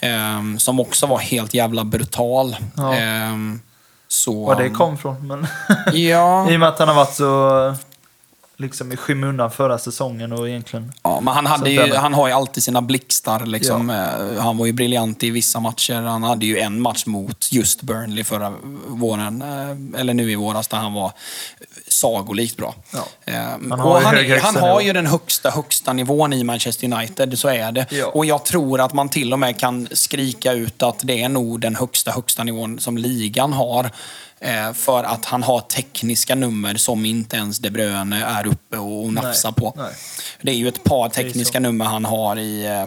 Ja. Um, som också var helt jävla brutal. Um, så, Var det kom från. Men ja. I och med att han har varit så liksom i skymundan förra säsongen och egentligen... Ja, men han, hade ju, han har ju alltid sina blixtar. Liksom. Ja. Eh, han var ju briljant i vissa matcher. Han hade ju en match mot just Burnley förra våren, eh, eller nu i våras, där han var sagolikt bra. Ja. Ehm, Han och har ju han, högsta han har ju den högsta, högsta nivån i Manchester United, så är det. Ja. Och jag tror att man till och med kan skrika ut att det är nog den högsta, högsta nivån som ligan har. Eh, för att han har tekniska nummer som inte ens De Bruyne är uppe och nafsar på. nej. Det är ju ett par tekniska nummer han har i, eh,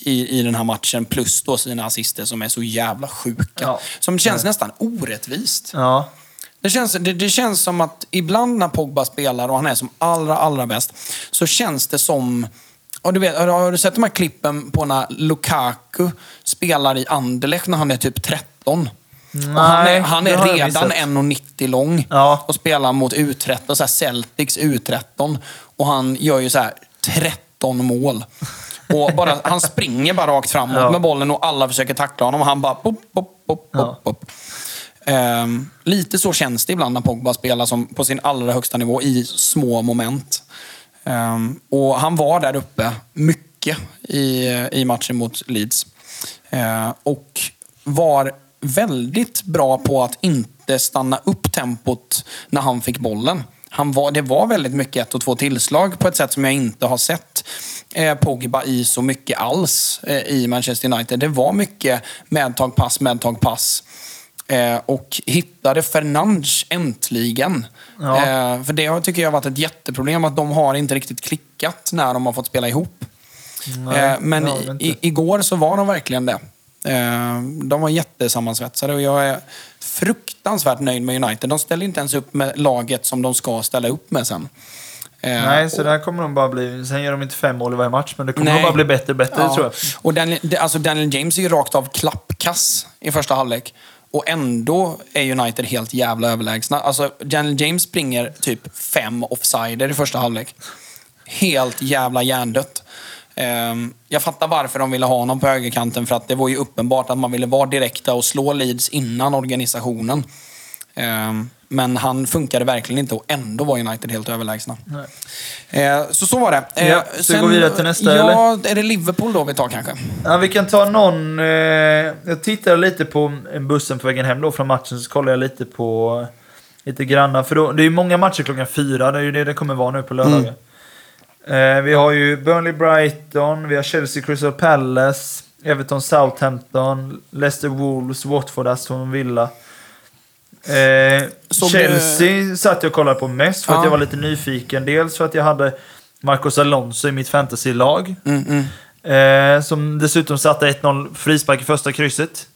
i, i den här matchen. Plus då sina assister som är så jävla sjuka. Ja. Som känns nästan orättvist. Ja. Det känns, det, det känns som att ibland när Pogba spelar och han är som allra, allra bäst, så känns det som... Och du vet, har, har du sett de här klippen på när Lukaku spelar i Anderlecht när han är typ 13? Och han är, Nej, han är redan missat. 1,90 lång Ja. och spelar mot U13, så Celtics U13. Och han gör ju så här 13 mål. Och bara, han springer bara rakt framåt Ja. med bollen och alla försöker tackla honom och han bara pop, pop, pop, Ja. pop. Ehm, lite så känns det ibland när Pogba spelar som på sin allra högsta nivå i små moment. Ehm, och han var där uppe mycket i, i matchen mot Leeds. Ehm, och var väldigt bra på att inte stanna upp tempot när han fick bollen. Han var, det var väldigt mycket ett och två tillslag på ett sätt som jag inte har sett eh, Pogba i så mycket alls eh, i Manchester United. Det var mycket medtag, pass, medtag, pass. Eh, och hittade Fernandes äntligen. Ja. Eh, för det tycker jag har varit ett jätteproblem, att de har inte riktigt klickat när de har fått spela ihop. Nej, Eh, men har i, igår så var de verkligen det. Eh, de var jättesammansvetsade och jag är fruktansvärt nöjd med United. De ställer inte ens upp med laget som de ska ställa upp med sen. Eh, Nej, så där kommer de bara bli... Sen gör de inte fem mål i varje match, men det kommer nog bara bli bättre och bättre, Ja. tror jag. Och Daniel, alltså Daniel James är ju rakt av klappkass i första halvlek. Och ändå är United helt jävla överlägsna. Alltså, Daniel James springer typ fem offsider i första halvlek. Helt jävla hjärndött. Ehm, jag fattar varför de ville ha honom på högerkanten, för att det var ju uppenbart att man ville vara direkta och slå Leeds innan organisationen. Ehm, men han funkade verkligen inte och ändå var United helt överlägsna. Nej. Eh, så så var det. Ja, ska vi gå vidare till nästa, Ja, är det Liverpool då vi tar kanske? Ja, vi kan ta någon... Eh, jag tittade lite på bussen på vägen hem då från matchen, så kollade jag lite på lite granna. För då, det är ju många matcher klockan fyra, det är ju det det kommer vara nu på lördagar. Eh, vi har ju Burnley Brighton, vi har Chelsea Crystal Palace, Everton Southampton, Leicester Wolves, Watford Aston Villa. Eh, Chelsea satt jag och kollade på mest för att Ja. jag var lite nyfiken. Dels för att jag hade Marcos Alonso i mitt fantasylag. Mm, mm. Eh, som dessutom satte 1-0 frispark i första krysset.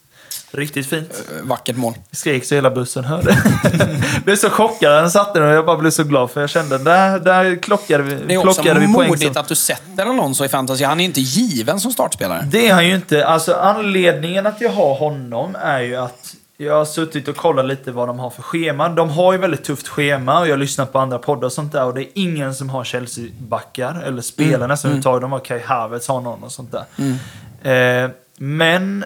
Riktigt fint. Eh, Vackert mål. Skrek så hela bussen hörde. blev så chockad när han satte den och jag bara blev så glad för jag kände där, där klockade vi, Det är också poäng. modigt som- att du sätter Alonso i fantasy. Han är inte given som startspelare. Det är han ju inte. Alltså anledningen att jag har honom är ju att jag har suttit och kollat lite vad de har för schema. De har ju väldigt tufft schema och jag har lyssnat på andra poddar och sånt där och det är ingen som har Chelsea-backar eller spelare Mm. nästan överhuvudtaget. De har Kai Havertz, har någon och sånt där. Eh, men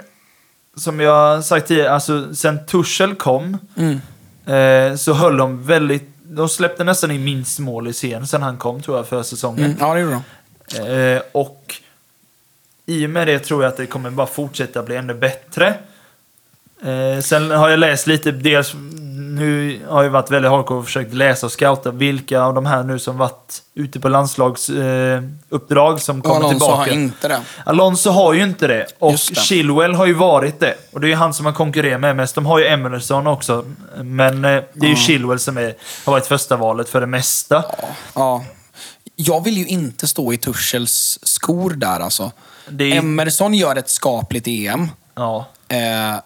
som jag sagt tidigare, alltså sen Tuchel kom Mm. eh, så höll de väldigt... De släppte nästan in minst mål i serien sen han kom tror jag för säsongen. Mm. Ja, det gjorde de. Eh, och i och med det tror jag att det kommer bara fortsätta bli ännu bättre. Eh, sen har jag läst lite, dels nu har jag varit väldigt hardcore och försökt läsa och scouta vilka av de här nu som varit ute på landslagsuppdrag eh, som kommer Alonso tillbaka. har inte det. Alonso har ju inte det. Och det. Chilwell har ju varit det. Och det är ju han som man konkurrerar med mest. De har ju Emerson också. Men eh, det är ju Chilwell som är, har varit första valet för det mesta. Ja. Jag vill ju inte stå i Tuchels skor där alltså. Är- Emerson gör ett skapligt EM. Ja. Eh,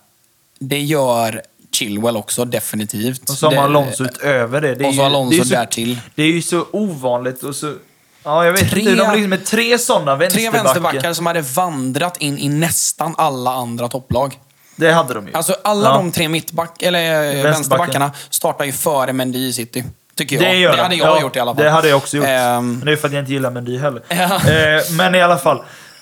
det gör Chilwell också, definitivt. Och så har det, man Alonso utöver det. det och så ju- Alonso det så, därtill. Det är ju så ovanligt och så... Ja, jag vet Tre- inte. De ligger med tre sådana Tre vänsterbackar. vänsterbackar som hade vandrat in i nästan alla andra topplag. Det hade de ju. Alltså alla Ja. de tre mittback, eller eh, vänsterbackarna startar ju före Mendy i City. Tycker jag. Det, gör de. hade jag Ja, gjort i alla fall. Det hade jag också gjort. Ehm, Men det är för att jag inte gillar Mendy heller. Eh, men i alla fall.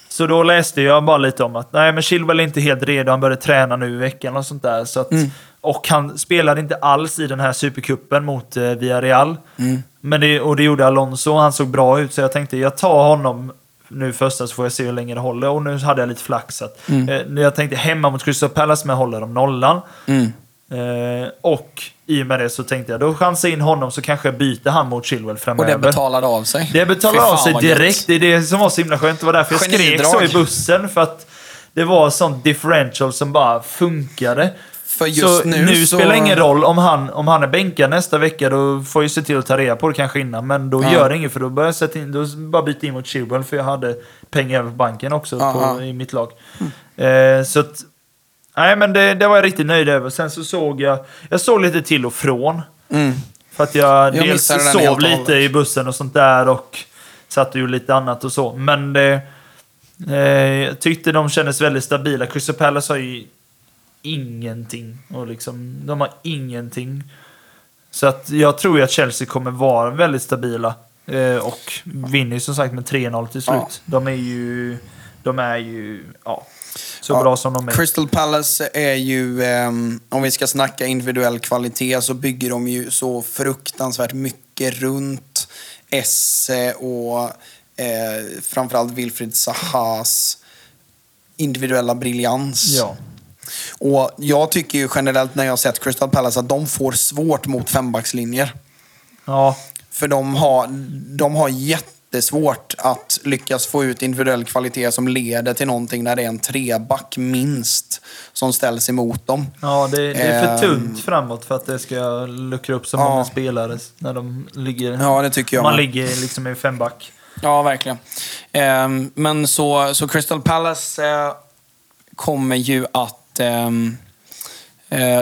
Så då läste jag bara lite om att nej, men Chilwell är inte helt redo. Han började träna nu i veckan och sånt där. Så att, Mm. Och han spelade inte alls i den här supercupen mot eh, Villarreal. Mm. Men det, och det gjorde Alonso. Han såg bra ut. Så jag tänkte jag tar honom nu första så får jag se hur länge det håller. Och nu hade jag lite flax. Att, Mm. eh, jag tänkte hemma mot Crystal Palace med håller de nollan. mm. Eh, och i och med det så tänkte jag, då chansar jag in honom så kanske jag byter han mot Chilwell Och framöver. det betalade av sig. Det betalade av sig vad gött. direkt. Det är det som var så himla skönt. Det var därför jag skrek Genidrag. så i bussen. För att det var sånt differential som bara funkade. För just så nu, nu så... spelar det ingen roll om han, om han är bänkad nästa vecka. Då får jag se till att ta reda på det kanske innan. Men då Ja. gör det inget för då börjar jag sätta in, då bara byta in mot Chilwell. För jag hade pengar över på banken också på, i mitt lag. Eh, så att, nej men det, det var jag riktigt nöjd över. Sen så såg jag, jag såg lite till och från. Mm. För att jag, dels den helt sov lite i bussen och sånt där och satt och gjorde lite annat och så. Men det, eh, jag tyckte de kändes väldigt stabila. Crystal Palace har ju ingenting. Och liksom, de har ingenting. Så att jag tror ju att Chelsea kommer vara väldigt stabila. Eh, och vinner ju som sagt med 3-0 till slut. Ja. De är ju, de är ju ja, så Ja, bra som de är. Crystal Palace är ju, ehm, om vi ska snacka individuell kvalitet, så bygger de ju så fruktansvärt mycket runt Esse och eh, framförallt Wilfried Sahas individuella briljans. Ja. Och jag tycker ju generellt när jag har sett Crystal Palace att de får svårt mot fembackslinjer. ja, För de har, de har jättesvårt att lyckas få ut individuell kvalitet som leder till någonting när det är en treback minst som ställs emot dem. Ja, det, det är för Ehm. tunt framåt för att det ska luckra upp så Ja. många spelare när de ligger... Ja, det tycker jag man med. ligger liksom i femback. Ja, verkligen. Ehm, men så, så Crystal Palace eh, kommer ju att... ehm, eh,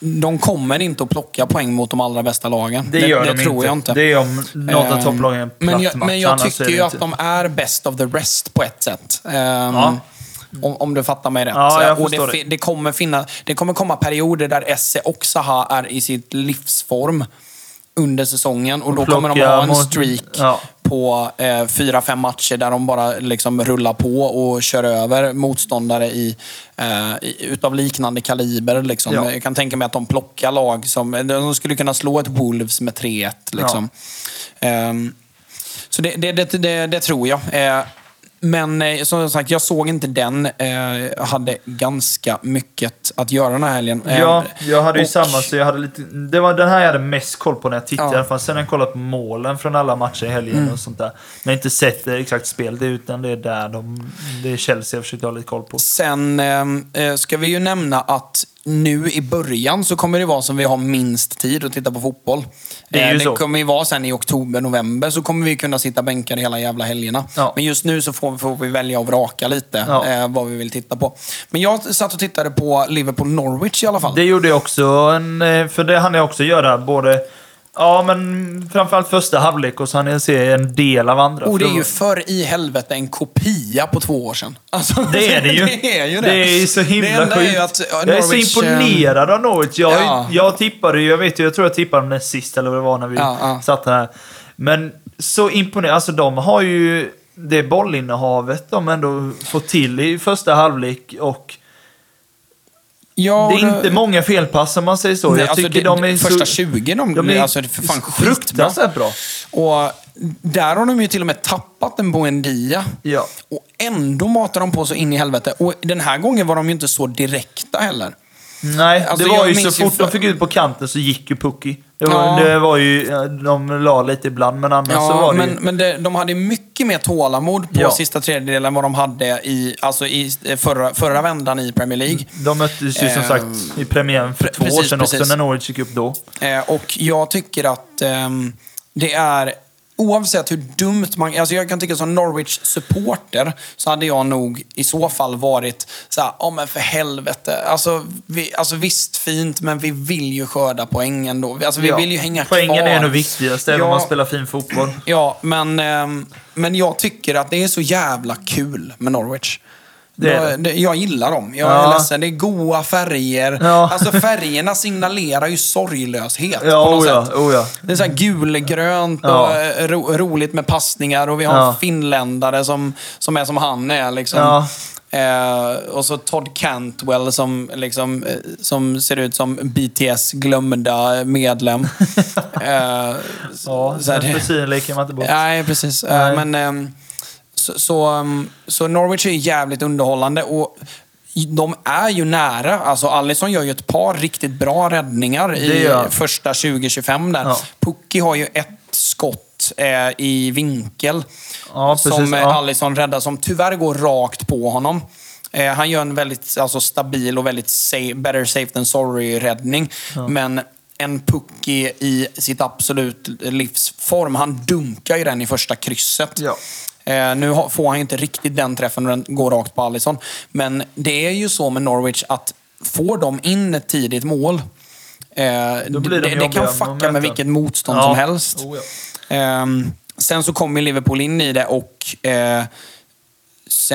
de kommer inte att plocka poäng mot de allra bästa lagen. Det gör det de tror inte. jag inte. Det är om något av Ehm, topplagen är en men jag, men jag tycker det ju att de är best of the rest på ett sätt. Ehm, Ja. om, om du fattar mig rätt. Ja, jag och det, det. det, kommer finna, det kommer komma perioder där Esse och Zaha är i sitt livsform under säsongen. Och då kommer de ha en streak Ja. på eh, fyra, fem matcher där de bara liksom rullar på och kör över motståndare i, eh, i, utav liknande kaliber. Liksom. Ja. Jag kan tänka mig att de plockar lag som... De skulle kunna slå ett Wolves med 3-1. Liksom. Ehm, så det, det, det, det, det tror jag. Men eh, som sagt, jag såg inte den. Eh, hade ganska mycket att göra den här helgen. Eh, Ja, jag hade ju och- samma, så jag hade lite... Det var den här jag hade mest koll på när jag tittade Ja. Sen har jag kollat på målen från alla matcher i helgen Mm. och sånt där. Men inte sett exakt spel, det, utan det är där de... Det är Chelsea jag försökte ha lite koll på. Sen eh, eh, ska vi ju nämna att nu i början så kommer det vara som vi har minst tid att titta på fotboll. Det är ju Eh, det så. kommer ju vara sen i oktober, november så kommer vi kunna sitta bänkade hela jävla helgerna. Ja. Men just nu så får, får vi välja och vraka lite Ja. eh, vad vi vill titta på. Men jag satt och tittade på Liverpool-Norwich i alla fall. Det gjorde jag också, en, eh, för det hann jag också göra. Både, ja men framförallt första halvlek och jag se en del av andra. Och det är ju för i helvete en kopia på två år sedan. Alltså, Det är det ju. det är ju det. Det är så himla Det är sjukt. att, ja, jag är Norwich, så imponerad av Norwich. Jag, Ja. jag tippade jag vet jag tror jag tippade dem näst sist eller vad det var när vi Ja, ja. satt här. Men så imponerad. Alltså de har ju det bollinnehavet de ändå fått till i första halvlek och Ja, det är inte många felpass om man säger så. Nej, jag alltså tycker det- de är första så, 20, de, de är alltså, för fan fruktansvärt bra. Och där har de ju till och med tappat en Buendia. Ja. Och ändå matar de på så in i helvete. Och den här gången var de ju inte så direkta heller. Nej, Alltså, det var ju så fort för- de fick ut på kanten så gick ju Pucky. Det var, Ja. det var ju, de la lite ibland, men annars så Ja, var det men, ju... men det, de hade mycket mer tålamod på Ja. sista tredjedelen än vad de hade i, alltså i förra, förra vändan i Premier League. De möttes ju som Ehm, sagt i premiären för pre- två år precis, sedan också, precis. när Norwich gick upp då. Eh, och jag tycker att ehm, det är, oavsett hur dumt man... Alltså jag kan tycka som Norwich-supporter så hade jag nog i så fall varit så här, ja men för helvete. Alltså, vi, alltså visst fint, men vi vill ju skörda poäng ändå. Alltså vi Ja. vill ju hänga Poängen kvar. är nog viktigast, även om Ja. man spelar fin fotboll. Ja, men, ehm, men jag tycker att det är så jävla kul med Norwich. Det är jag, det, jag gillar dem. Jag Ja. är ledsen. Det är goa färger. Ja. Alltså färgerna signalerar ju sorglöshet Ja, på något oh ja, sätt. oh ja. Det är så här gulgrönt och Ja. eh, ro, roligt med passningar och vi har Ja. finländare som, som är som han är. Liksom. Ja. Eh, och så Todd Cantwell som, liksom, eh, som ser ut som BTS glömda medlem. eh, Ja, så här, den det- frisyren leker man inte bort. Nej, precis. Eh, Nej. Men, ehm, så, så, ehm, så Norwich är jävligt underhållande. Och de är ju nära. Alltså Alisson gör ju ett par riktigt bra räddningar i första 20-25 där. Ja. Pucki har ju ett skott eh, i vinkel Ja, precis, som eh, ja. Alisson räddar, som tyvärr går rakt på honom. Eh, han gör en väldigt alltså, stabil och väldigt safe, better safe than sorry-räddning. Men en Pucki i sitt absolut livsform, han dunkar ju den i första krysset. Ja. Eh, nu får han inte riktigt den träffen och den går rakt på Alisson. Men det är ju så med Norwich att får de in ett tidigt mål, eh, de det, kan fucka med vilket motstånd Ja. som helst. Oh, ja. Ehm, sen så kommer Liverpool in i det och eh,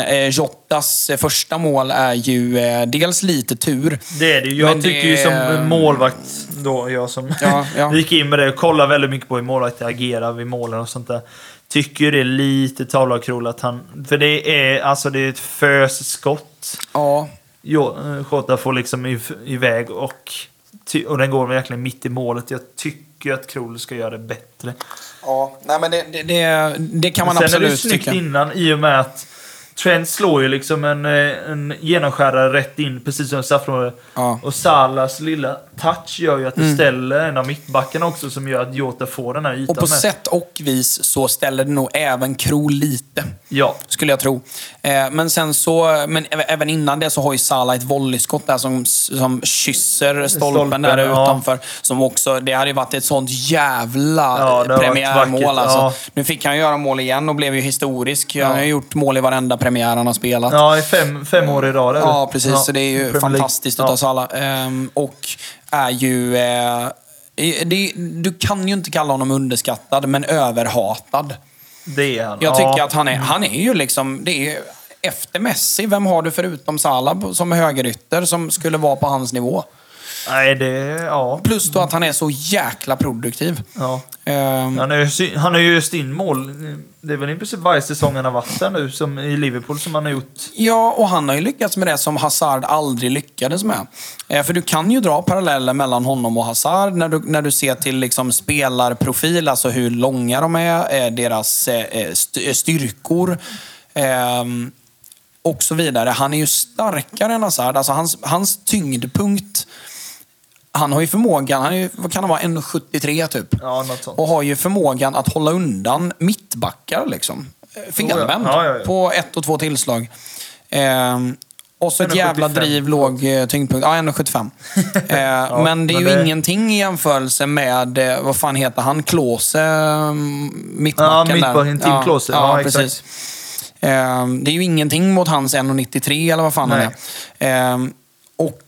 eh, Jotas eh, första mål är ju eh, dels lite tur. Det är det. Jag tycker det- ju som målvakt, då, jag som Ja, ja. gick in med det och kollade väldigt mycket på hur målvakter agerar vid målen och sånt där. Tycker det är lite tavla och att han... För det är, alltså det är ett fösskott. Ja, Jo, Jota får liksom iväg och, och den går verkligen mitt i målet. Jag tycker att Krul ska göra det bättre. ja. Nej, men det, det, det, det kan man Sen är det absolut snyggt tycka. innan i och med att Trent slår ju liksom en, eh, en genomskärare rätt in, precis som straffområdet. Ja. Mm. Och Salas lilla touch gör ju att det ställer en av mittbackarna också som gör att Jota får den här ytan Och på med. sätt och vis så ställer det nog även Kro lite. Ja. Skulle jag tro. Eh, men sen så, men även innan det så har ju Salah ett volleyskott där som, som kysser stolpen, Stolpen, där ja. utanför. Som också, det hade ju varit ett sånt jävla Ja, premiärmål alltså. Nu fick han göra mål igen och blev ju historisk. Han har gjort mål i varenda premiär han har spelat. Ja, i fem, fem år i rad. eller? Ja, precis. Ja, Så det är ju fantastiskt Ja. utav Salah. Ehm, och är ju... Eh, det, du kan ju inte kalla honom underskattad, men överhatad. Det är han. Jag ja. tycker att han är, han är ju liksom... Det är, efter Messi, vem har du förutom Salah som högerytter som skulle vara på hans nivå? Nej, det... Ja. Plus då att han är så jäkla produktiv. ja. Ehm, Han sy- han har ju just in mål. Det är väl i princip varje säsong han har varit där nu, som i Liverpool, som han har gjort. Ja, och han har ju lyckats med det som Hazard aldrig lyckades med. Eh, för du kan ju dra paralleller mellan honom och Hazard när du, när du ser till liksom spelarprofil, alltså hur långa de är, eh, deras eh, st- styrkor ehm, och så vidare. Han är ju starkare än Hazard. Alltså hans, hans tyngdpunkt han har ju förmågan, han är ju, vad kan han vara, 1,73 typ. Ja, något sånt. Och har ju förmågan att hålla undan mittbackar liksom. Eh, Felvänd. Ja, ja, ja. På ett och två tillslag. Ehm, och så ett 1,75. jävla driv, låg eh, tyngdpunkt. Ja, 1,75. eh, men det är men ju det- ingenting i jämförelse med, eh, vad fan heter han, Klose, eh, mittbacken Ja, mittbacken. Tim Klose. Ja, precis. Ehm, det är ju ingenting mot hans 1,93 eller vad fan han Nej. är. Ehm, och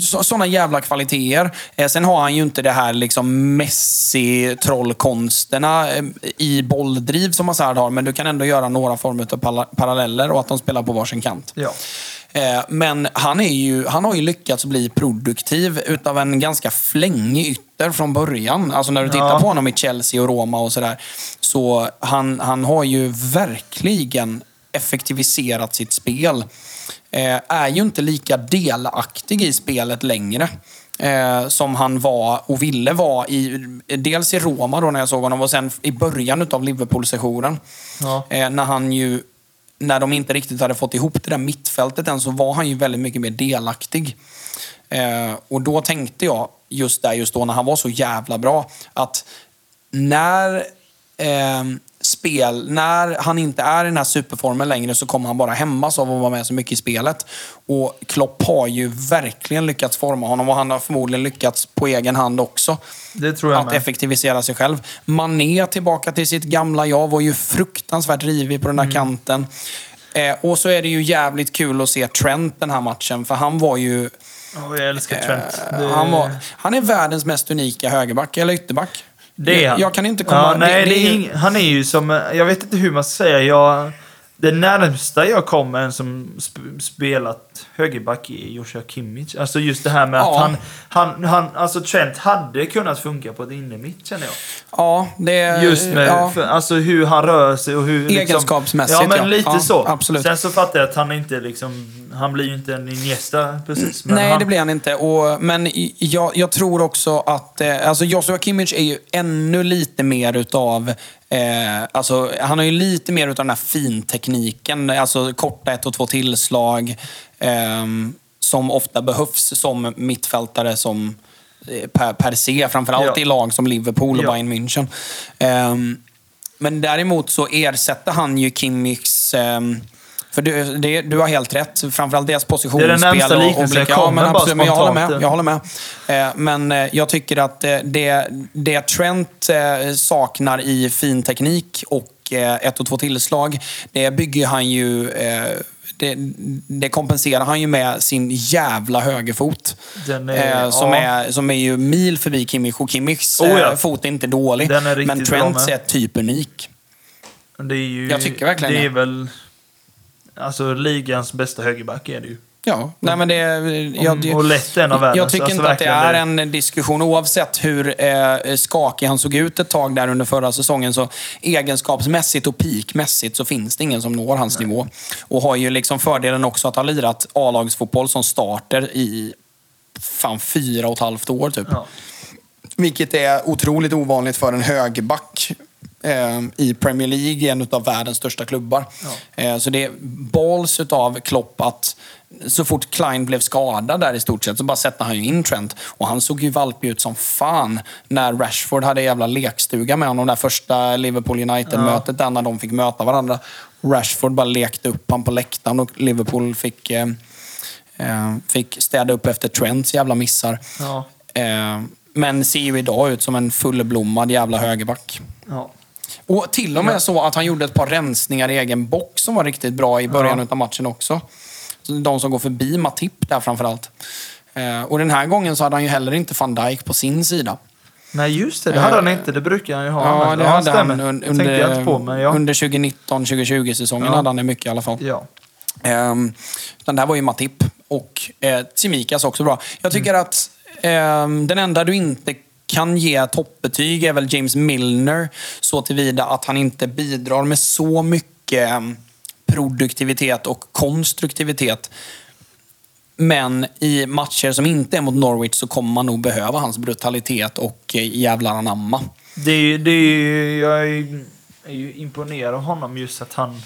sådana jävla kvaliteter. Eh, sen har han ju inte det här liksom Messi-trollkonsterna eh, i bolldriv som Hazard har, men du kan ändå göra några former av paralleller och att de spelar på varsin kant. Ja. Eh, Men han, är ju, han har ju lyckats bli produktiv utav en ganska flängig ytter från början. Alltså när du tittar Ja. på honom i Chelsea och Roma och sådär. Så han, han har ju verkligen effektiviserat sitt spel. Eh, är ju inte lika delaktig i spelet längre. Eh, som han var och ville vara i, dels i Roma då när jag såg honom och sen i början utav Liverpool-sessionen. Ja. Eh, när han ju när de inte riktigt hade fått ihop det där mittfältet än så var han ju väldigt mycket mer delaktig. Eh, och då tänkte jag, just där just då när han var så jävla bra, att när eh, spel, när han inte är i den här superformen längre så kommer han bara hämmas av att vara med så mycket i spelet. Och Klopp har ju verkligen lyckats forma honom och han har förmodligen lyckats på egen hand också. Det tror jag Att med. effektivisera sig själv. Mané tillbaka till sitt gamla jag, var ju fruktansvärt rivig på den Mm. här kanten. Eh, och så är det ju jävligt kul att se Trent den här matchen, för han var ju... Åh, jag älskar Trent. Eh, Det- han, var, han är världens mest unika högerback, eller ytterback. Det är han. Jag kan inte komma... Ja, nej, det, det är han är ju som, jag vet inte hur man säga, jag, det närmsta jag kom en som sp spelat högerback är Joshua Kimmich. Alltså just det här med Ja. att han, han, han, alltså Trent hade kunnat funka på ett innermitt känner jag. ja, det... Just med, ja. för, alltså hur han rör sig och hur... Egenskapsmässigt, Liksom, ja, men lite Ja, så. absolut. Sen så fattar jag att han inte liksom... han blir ju inte en Iniesta precis. Nej, han, det blir han inte. Och, men jag, jag tror också att... Eh, alltså Joshua Kimmich är ju ännu lite mer utav... Eh, alltså, han har ju lite mer utav den här fintekniken. Alltså korta ett och två tillslag. ehm, som ofta behövs som mittfältare som eh, per, per se. Framförallt Ja. i lag som Liverpool och Ja. Bayern München. Ehm, men däremot så ersätter han ju Kimmichs... för du, det, du har helt rätt. Framförallt deras positionsspel. närmsta och- och liknelsen jag blickar. Ja, kommer men absolut, men jag håller med. Jag håller med. Eh, Men eh, jag tycker att eh, det, det Trent eh, saknar i fin teknik och ett och två tillslag, det bygger han ju... Det, det kompenserar han ju med sin jävla högerfot. Den är- eh, som, ja. är, som är ju mil förbi Kimmich. Och Kimmichs Oh ja. eh, fot är inte dålig. Den är men Trents är typ unik. Det är ju, Jag tycker verkligen det. det. är väl... Alltså ligans bästa högerback är det ju. Ja, nej men det... Jag, och lätt en av världens. Jag tycker alltså, inte att det är en diskussion oavsett hur eh, skakig han såg ut ett tag där under förra säsongen. Så egenskapsmässigt och peakmässigt så finns det ingen som når hans nivå. Och har ju liksom fördelen också att ha lirat A-lagsfotboll som starter i fan fyra och ett halvt år typ. Ja. Vilket är otroligt ovanligt för en högerback i Premier League, en av världens största klubbar. Eh, så det är balls utav Klopp att så fort Klein blev skadad där i stort sett så bara sätter han ju in Trent. Och han såg ju valpig ut som fan när Rashford hade jävla lekstuga med honom. Det första Liverpool United-mötet där när de fick möta varandra. Rashford bara lekte upp han på läktaren och Liverpool fick, eh, fick städa upp efter Trents jävla missar. Ja. Eh, men ser ju idag ut som en fullblommad jävla högerback. Ja. Och till och med så att han gjorde ett par rensningar i egen box som var riktigt bra i början Ja. av matchen också. Så De som går förbi Matip där framförallt. Eh, och den här gången så hade han ju heller inte van Dijk på sin sida. Nej, just det. Det hade han inte. Det brukar han ju ha. Ja, annars. det hade han stämmer. un- Det tänkte jag inte på, men ja. under 2019-2020 säsongen Ja. hade han det mycket i alla fall. ja. Um, den där var ju Matip och eh, Tsimikas också bra. Jag tycker Mm. att ehm, den enda du inte kan ge toppbetyg är väl James Milner så tillvida att han inte bidrar med så mycket mm, produktivitet och konstruktivitet. Men i matcher som inte är mot Norwich så kommer man nog behöva hans brutalitet och eh, jävlar anamma. Det är det är jag är ju imponerad av honom just att han...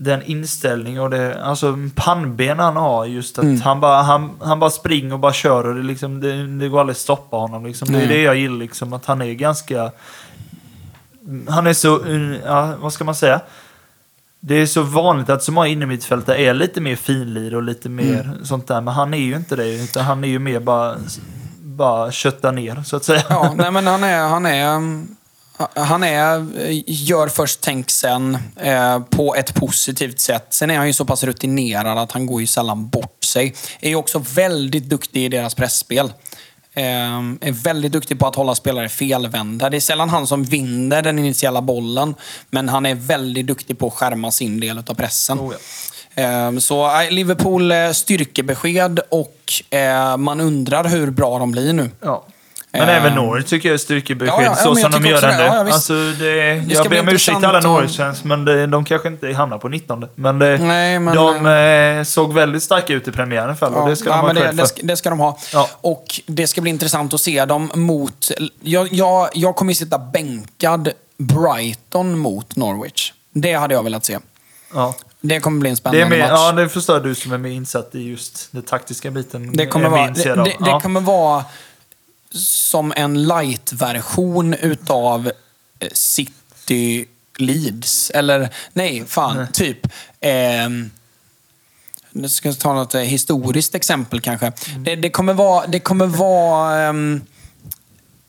Den inställning och det, alltså pannben han har just att Mm. han, bara, han, han bara springer och bara kör och det, liksom, det, det går aldrig att stoppa honom. Liksom. Det är det jag gillar, liksom, att han är ganska... Han är så, uh, ja, vad ska man säga? Det är så vanligt att så många innermittfältare är lite mer finlir och lite mer Mm. sånt där. Men han är ju inte det, utan han är ju mer bara, bara kötta ner, så att säga. Ja, nej men han är... Han är mm, han är, gör först, tänk sen, eh, på ett positivt sätt. Sen är han ju så pass rutinerad att han går ju sällan bort sig. Är ju också väldigt duktig i deras pressspel. Eh, är väldigt duktig på att hålla spelare felvända. Det är sällan han som vinner den initiala bollen, men han är väldigt duktig på att skärma sin del av pressen. Oh, Eh, Så eh, Liverpool eh, styrkebesked och man undrar hur bra de blir nu. Ja. Men Eh, även Norwich tycker jag är styrkebesked, ja, ja, så som de gör den det. nu. Ja, ja, alltså, det, jag ber om ursäkt till alla Norwich-fans, men det, de kanske inte hamnar på 19. Men, det, Nej, men- de eh, såg väldigt starka ut i premiären fall. och det ska ja, de ha det, det, för. ska, det ska de ha. Ja. Och det ska bli intressant att se dem mot... Jag, jag, jag kommer ju sitta bänkad Brighton mot Norwich. Det hade jag velat se. Ja. Det kommer bli en Det, spännande är mer, match. ja, det förstår du som är mer insatt i just den taktiska biten. Det kommer, vara, det, det, det ja. kommer vara som en light-version utav eh, City Leeds. Eller nej, fan, typ. ehm, nu ska jag ta något eh, historiskt exempel kanske. Mm. Det, det kommer vara, det kommer vara ehm,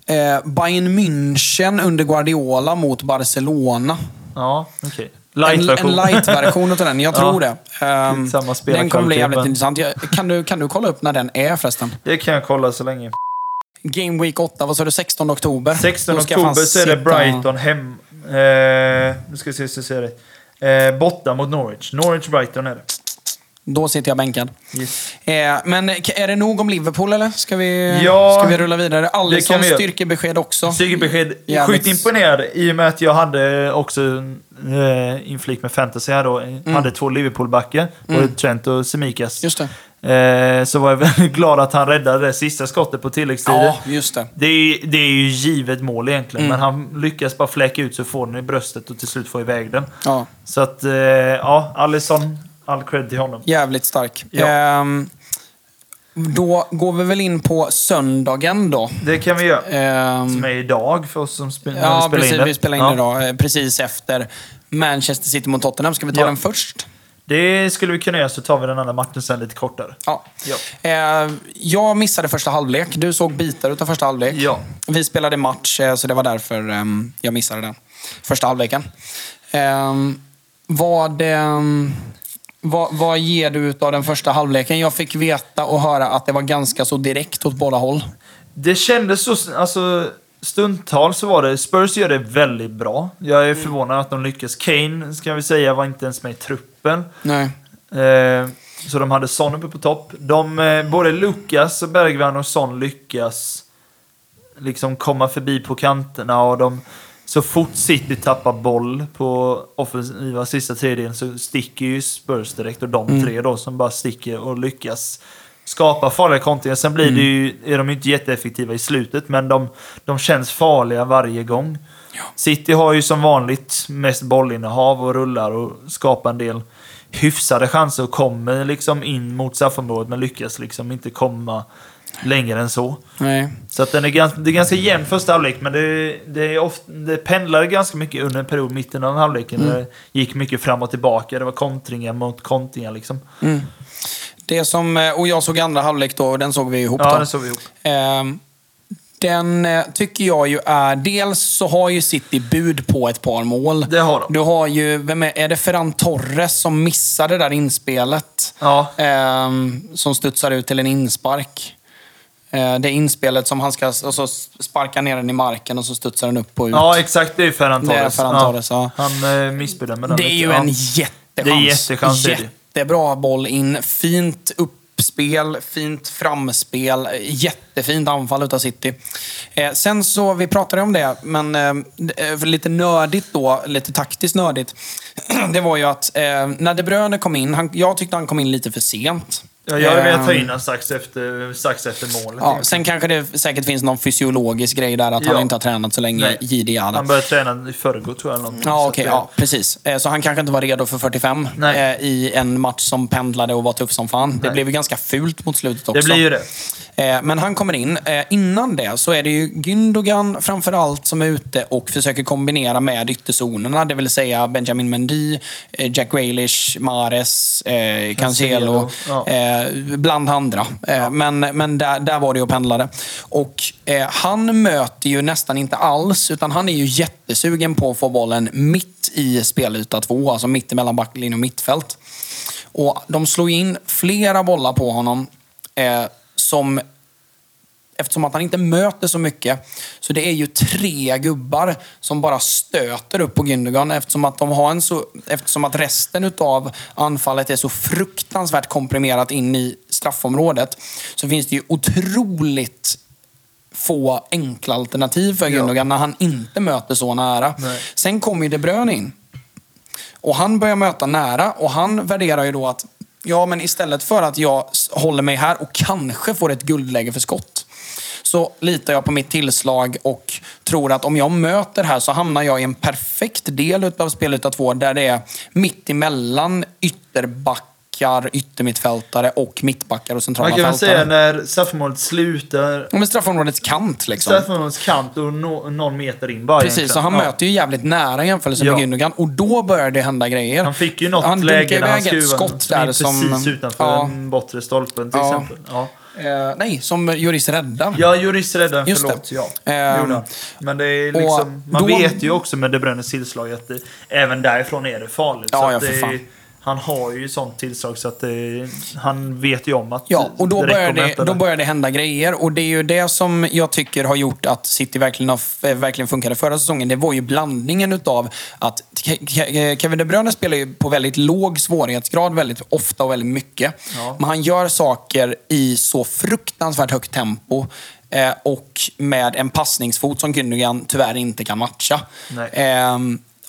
eh, Bayern München under Guardiola mot Barcelona. Ja, okej. En, Light-version. en light-version utav den, jag Ja. tror det. Ehm, Samma den kommer bli jävligt men- intressant. Kan du, kan du kolla upp när den är förresten? Det kan jag kolla så länge. Game Week 8, vad sa du? 16 oktober? 16 Då ska jag fan oktober så är det Brighton hem... Eh, nu ska vi se så ser det. Eh, borta mot Norwich. Norwich-Brighton är det. Då sitter jag bänkad. Yes. Eh, men är det nog om Liverpool eller? Ska vi, Ja, ska vi rulla vidare? Alisson styrkebesked också. Styrkebesked. Jävligt. Sjukt imponerad i och med att jag hade också eh, inflik med fantasy här då. Hade två Liverpool-backar. Både Trent och Semikas. Just det. Eh, så var jag väldigt glad att han räddade det sista skottet på tilläggstiden. Ja, just det. Det är, det är ju givet mål egentligen, Mm. men han lyckas bara fläcka ut så får den i bröstet och till slut få iväg den. Ja, Så att, eh, ja, Alisson, all cred till honom. jävligt stark. Ja. Ehm, då går vi väl in på söndagen då. Det kan vi göra. Ehm, Som är idag för oss som vi ja, spelar precis. in det. Vi spelar in Ja. idag. eh, Precis efter Manchester City mot Tottenham. Ska vi ta Ja. den först? Det skulle vi kunna göra, så tar vi den andra matchen sen lite kortare. Ja. Ja. Eh, jag missade första halvlek. Du såg bitar av första halvlek. Ja. Vi spelade match, eh, så det var därför ehm, jag missade den. Första halvleken. Um, vad, ehm, vad, vad ger du av den första halvleken? Jag fick veta och höra att det var ganska så direkt åt båda håll. Det kändes så, alltså stundtal så var det, Spurs gör det väldigt bra. Jag Mm. är förvånad att de lyckas. Kane, ska vi säga, var inte ens med i truppen. Nej. Eh, så de hade Son uppe på topp. De, eh, både Lukas, Bergvall och Son lyckas liksom komma förbi på kanterna och de så fort City tappar boll på offensiva sista tredjedelen så sticker ju Spurs direkt och de tre då som bara sticker och lyckas skapa farliga kontringar. Sen blir det ju, är de ju inte jätteeffektiva i slutet men de, de känns farliga varje gång. City har ju som vanligt mest bollinnehav och rullar och skapar en del hyfsade chanser och kommer liksom in mot straffområdet men lyckas liksom inte komma längre än så. Nej. Så att den är ganska, det är ganska jämn första halvlek, men det, det, är ofta, det pendlade ganska mycket under en period, mitten av halvleken. Mm. Det gick mycket fram och tillbaka. Det var kontringar mot kontringar liksom. Det som, eh, och jag såg andra halvlek då, och den såg vi ihop Ja, då. det såg vi ihop. Ehm, Den eh, tycker jag ju är... Dels så har ju City bud på ett par mål. Det har de. Du har ju... Vem är, är det Ferran Torres som missade det där inspelet? Ja. Ehm, som studsar ut till en inspark. Eh, det inspelet som han ska... Och så sparkar ner den i marken och så studsar den upp och ut. Ja, exakt. Det är Ferran Det är Torres. Ferran Torres, ja. Han eh, missbedömer den Det är lite. ju ja. en jättechans. Det är jättechans. Jättebra boll in. Fint uppspel, fint framspel. Jättefint anfall utav City. Eh, sen så, vi pratade om det, men eh, lite nördigt då, lite taktiskt nördigt. Det var ju att eh, när De Bruyne kom in, han, jag tyckte han kom in lite för sent. Ja, jag hade velat ta Ehm, in honom strax efter, strax efter målet. Ja, sen kanske det säkert finns någon fysiologisk grej där, att han Ja. inte har tränat så länge, Jada. Han började träna i förrgår tror jag. någonting. Ja, att, ja, precis. Eh, Så han kanske inte var redo för 45 Nej. eh, i en match som pendlade och var tuff som fan. Det Nej. blev ju ganska fult mot slutet också. Det blir ju det. Eh, Men han kommer in. Eh, Innan det så är det ju Gündogan framför allt som är ute och försöker kombinera med ytterzonerna. Det vill säga Benjamin Mendy, eh, Jack Grealish, Mahrez, eh, Cancelo, ja. bland andra. Men, men där, där var det ju och pendlade. Och han möter ju nästan inte alls, utan han är ju jättesugen på att få bollen mitt i spelyta två, alltså mitt emellan backlinje och mittfält. Och de slår in flera bollar på honom som Eftersom att han inte möter så mycket, så det är ju tre gubbar som bara stöter upp på Gündogan eftersom att, de har en så, eftersom att resten utav anfallet är så fruktansvärt komprimerat in i straffområdet så finns det ju otroligt få enkla alternativ för Ja. Gündogan när han inte möter så nära. Nej. Sen kommer ju De Bruyne in. Och han börjar möta nära och han värderar ju då att ja, men istället för att jag håller mig här och kanske får ett guldläge för skott så litar jag på mitt tillslag och tror att om jag möter här så hamnar jag i en perfekt del utav spelet två där det är mitt emellan ytterback ytterbackar, yttermittfältare och mittbackar och centrala Man kan fältare. säga när straffområdet slutar, Ja, men straffområdets kant liksom. straffområdets kant och no, någon meter in bara Precis, egentligen. så han Ja. möter ju jävligt nära i jämförelse med Ja. Gündogan och då börjar det hända grejer. Han fick ju något Han läge när han iväg ett skruvade skott som är precis som... utanför Ja, den bortre stolpen till Ja. exempel. Ja. eh, nej, som Juris räddar. Ja, Juris räddaren, Just förlåt. det. Ja, han. Men det är liksom, man då- vet ju också med De Bruynes tillslag att det, även därifrån är det farligt. Ja, så ja, för det, fan. Han har ju sånt tillslag så att det, han vet ju om att Ja, och då börjar, det, då börjar det hända grejer. Och det är ju det som jag tycker har gjort att City verkligen, har, eh, verkligen funkade förra säsongen. Det var ju blandningen utav att Ke- Kevin De Bruyne spelar ju på väldigt låg svårighetsgrad väldigt ofta och väldigt mycket. Ja. Men han gör saker i så fruktansvärt högt tempo. Eh, och med en passningsfot som Gündogan tyvärr inte kan matcha. Nej.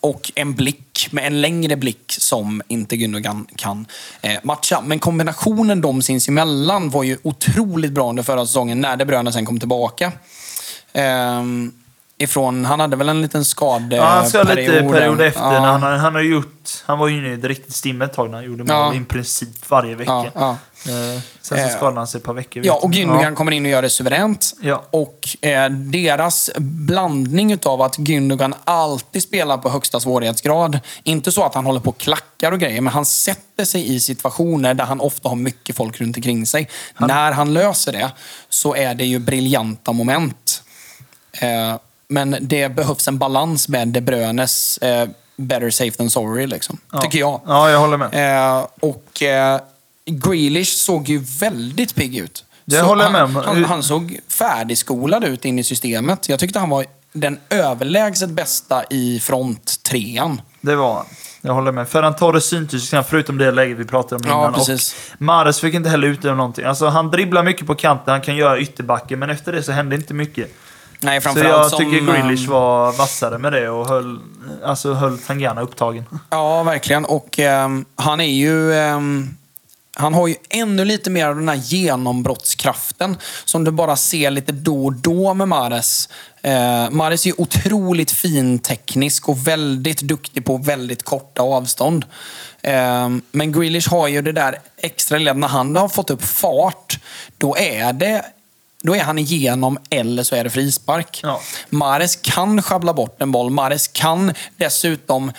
Och en blick, med en längre blick som inte Gündogan kan eh, matcha. Men kombinationen de sinsemellan var ju otroligt bra under förra säsongen när De Bruyne sen kom tillbaka. Ehm, ifrån, han hade väl en liten skadeperiod. Ja, han ska lite period efter. Ja. När han, han har gjort, han var ju inne i ett riktigt stim ett tag när han gjorde mål Ja. i princip varje vecka. Ja. Eh, sen så Eh, skadade han sig ett par veckor. Ja, och. Gündogan kommer in och gör det suveränt. Ja. Och eh, deras blandning utav att Gündogan alltid spelar på högsta svårighetsgrad. Inte så att han håller på och klackar och grejer, men han sätter sig i situationer där han ofta har mycket folk runt omkring sig. När han löser det så är det ju briljanta moment. Eh, men det behövs en balans med De Bruynes eh, better safe than sorry, liksom. Ja. tycker jag. Ja, jag håller med. Eh, och Grealish såg ju väldigt pigg ut. Det Så håller jag med han, om. Han, han såg färdigskolad ut in i systemet. Jag tyckte han var den överlägset bästa i fronttrean. Det var han. Jag håller med. Ferran Torres syntes ju förutom det läget vi pratade om Ja, innan. precis. Och Mares fick inte heller ut över någonting. Alltså, han dribblar mycket på kanten, han kan göra ytterbacken, men efter det så hände inte mycket. Nej, Så jag som... tycker Grealish eh, var vassare med det och höll, alltså, höll Tangana upptagen. Ja, verkligen. Och ehm, han är ju... ehm, han har ju ännu lite mer av den här genombrottskraften som du bara ser lite då och då med Mares. Eh, Mares är ju otroligt fin teknisk och väldigt duktig på väldigt korta avstånd. Eh, men Grealish har ju det där extra lilla, när han har fått upp fart, då är det då är han igenom eller så är det frispark. Ja. Mares kan schabbla bort en boll. Mares kan dessutom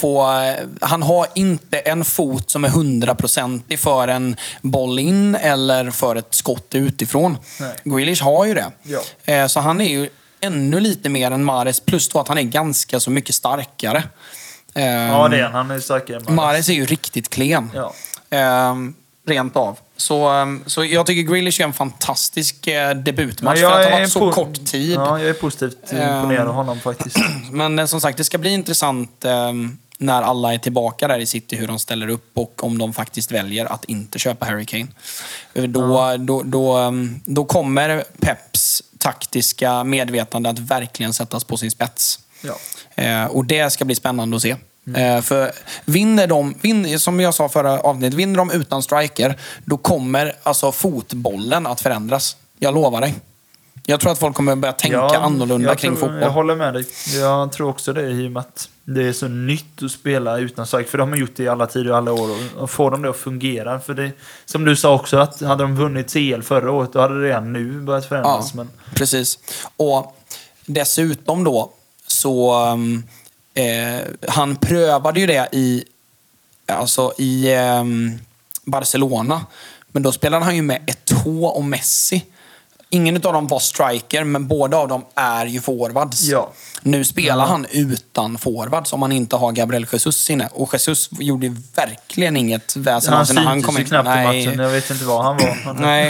få... Han har inte en fot som är hundraprocentig för en boll in eller för ett skott utifrån. Nej. Grealish har ju det. Ja. Eh, Så han är ju ännu lite mer än Mares. Plus då att han är ganska så mycket starkare. Ja, det är han. Han är starkare än Mares. Mares är ju riktigt klen. Ja. Ehm, rent av. Så, ehm, så jag tycker Grealish är en fantastisk eh, debutmatch Ja, för att jag ha varit så kort tid. Ja, jag är positivt Ehm. imponerad av honom faktiskt. Men som sagt, det ska bli intressant ehm, när alla är tillbaka där i City, hur de ställer upp och om de faktiskt väljer att inte köpa Harry Kane. Eh, Då, då, då, ehm, då kommer Peps taktiska medvetande att verkligen sättas på sin spets. Ja. Eh, och det ska bli spännande att se. Eh, för vinner de, vinner, som jag sa förra avsnittet, vinner de utan striker, då kommer alltså fotbollen att förändras. Jag lovar dig. Jag tror att folk kommer börja tänka Ja, annorlunda kring tror, fotboll. Jag håller med dig. Jag tror också det i och med att det är så nytt att spela utan strike. För de har gjort det i alla tider och alla år. Och- får de det att fungera. För det, som du sa också, att hade de vunnit CL förra året, då hade det redan nu börjat förändras. Men, Precis. Och dessutom då så... um, Eh, han prövade ju det i, alltså i ehm, Barcelona. Men då spelade han ju med Eto'o och Messi. Ingen av dem var striker, men båda av dem är ju forwards. Ja. Nu spelar han utan forwards om han inte har Gabriel Jesus inne. Och Jesus gjorde verkligen inget väsen av sig när han kom ju in. knappt i Nej. matchen. Jag vet inte vad han var. Nej,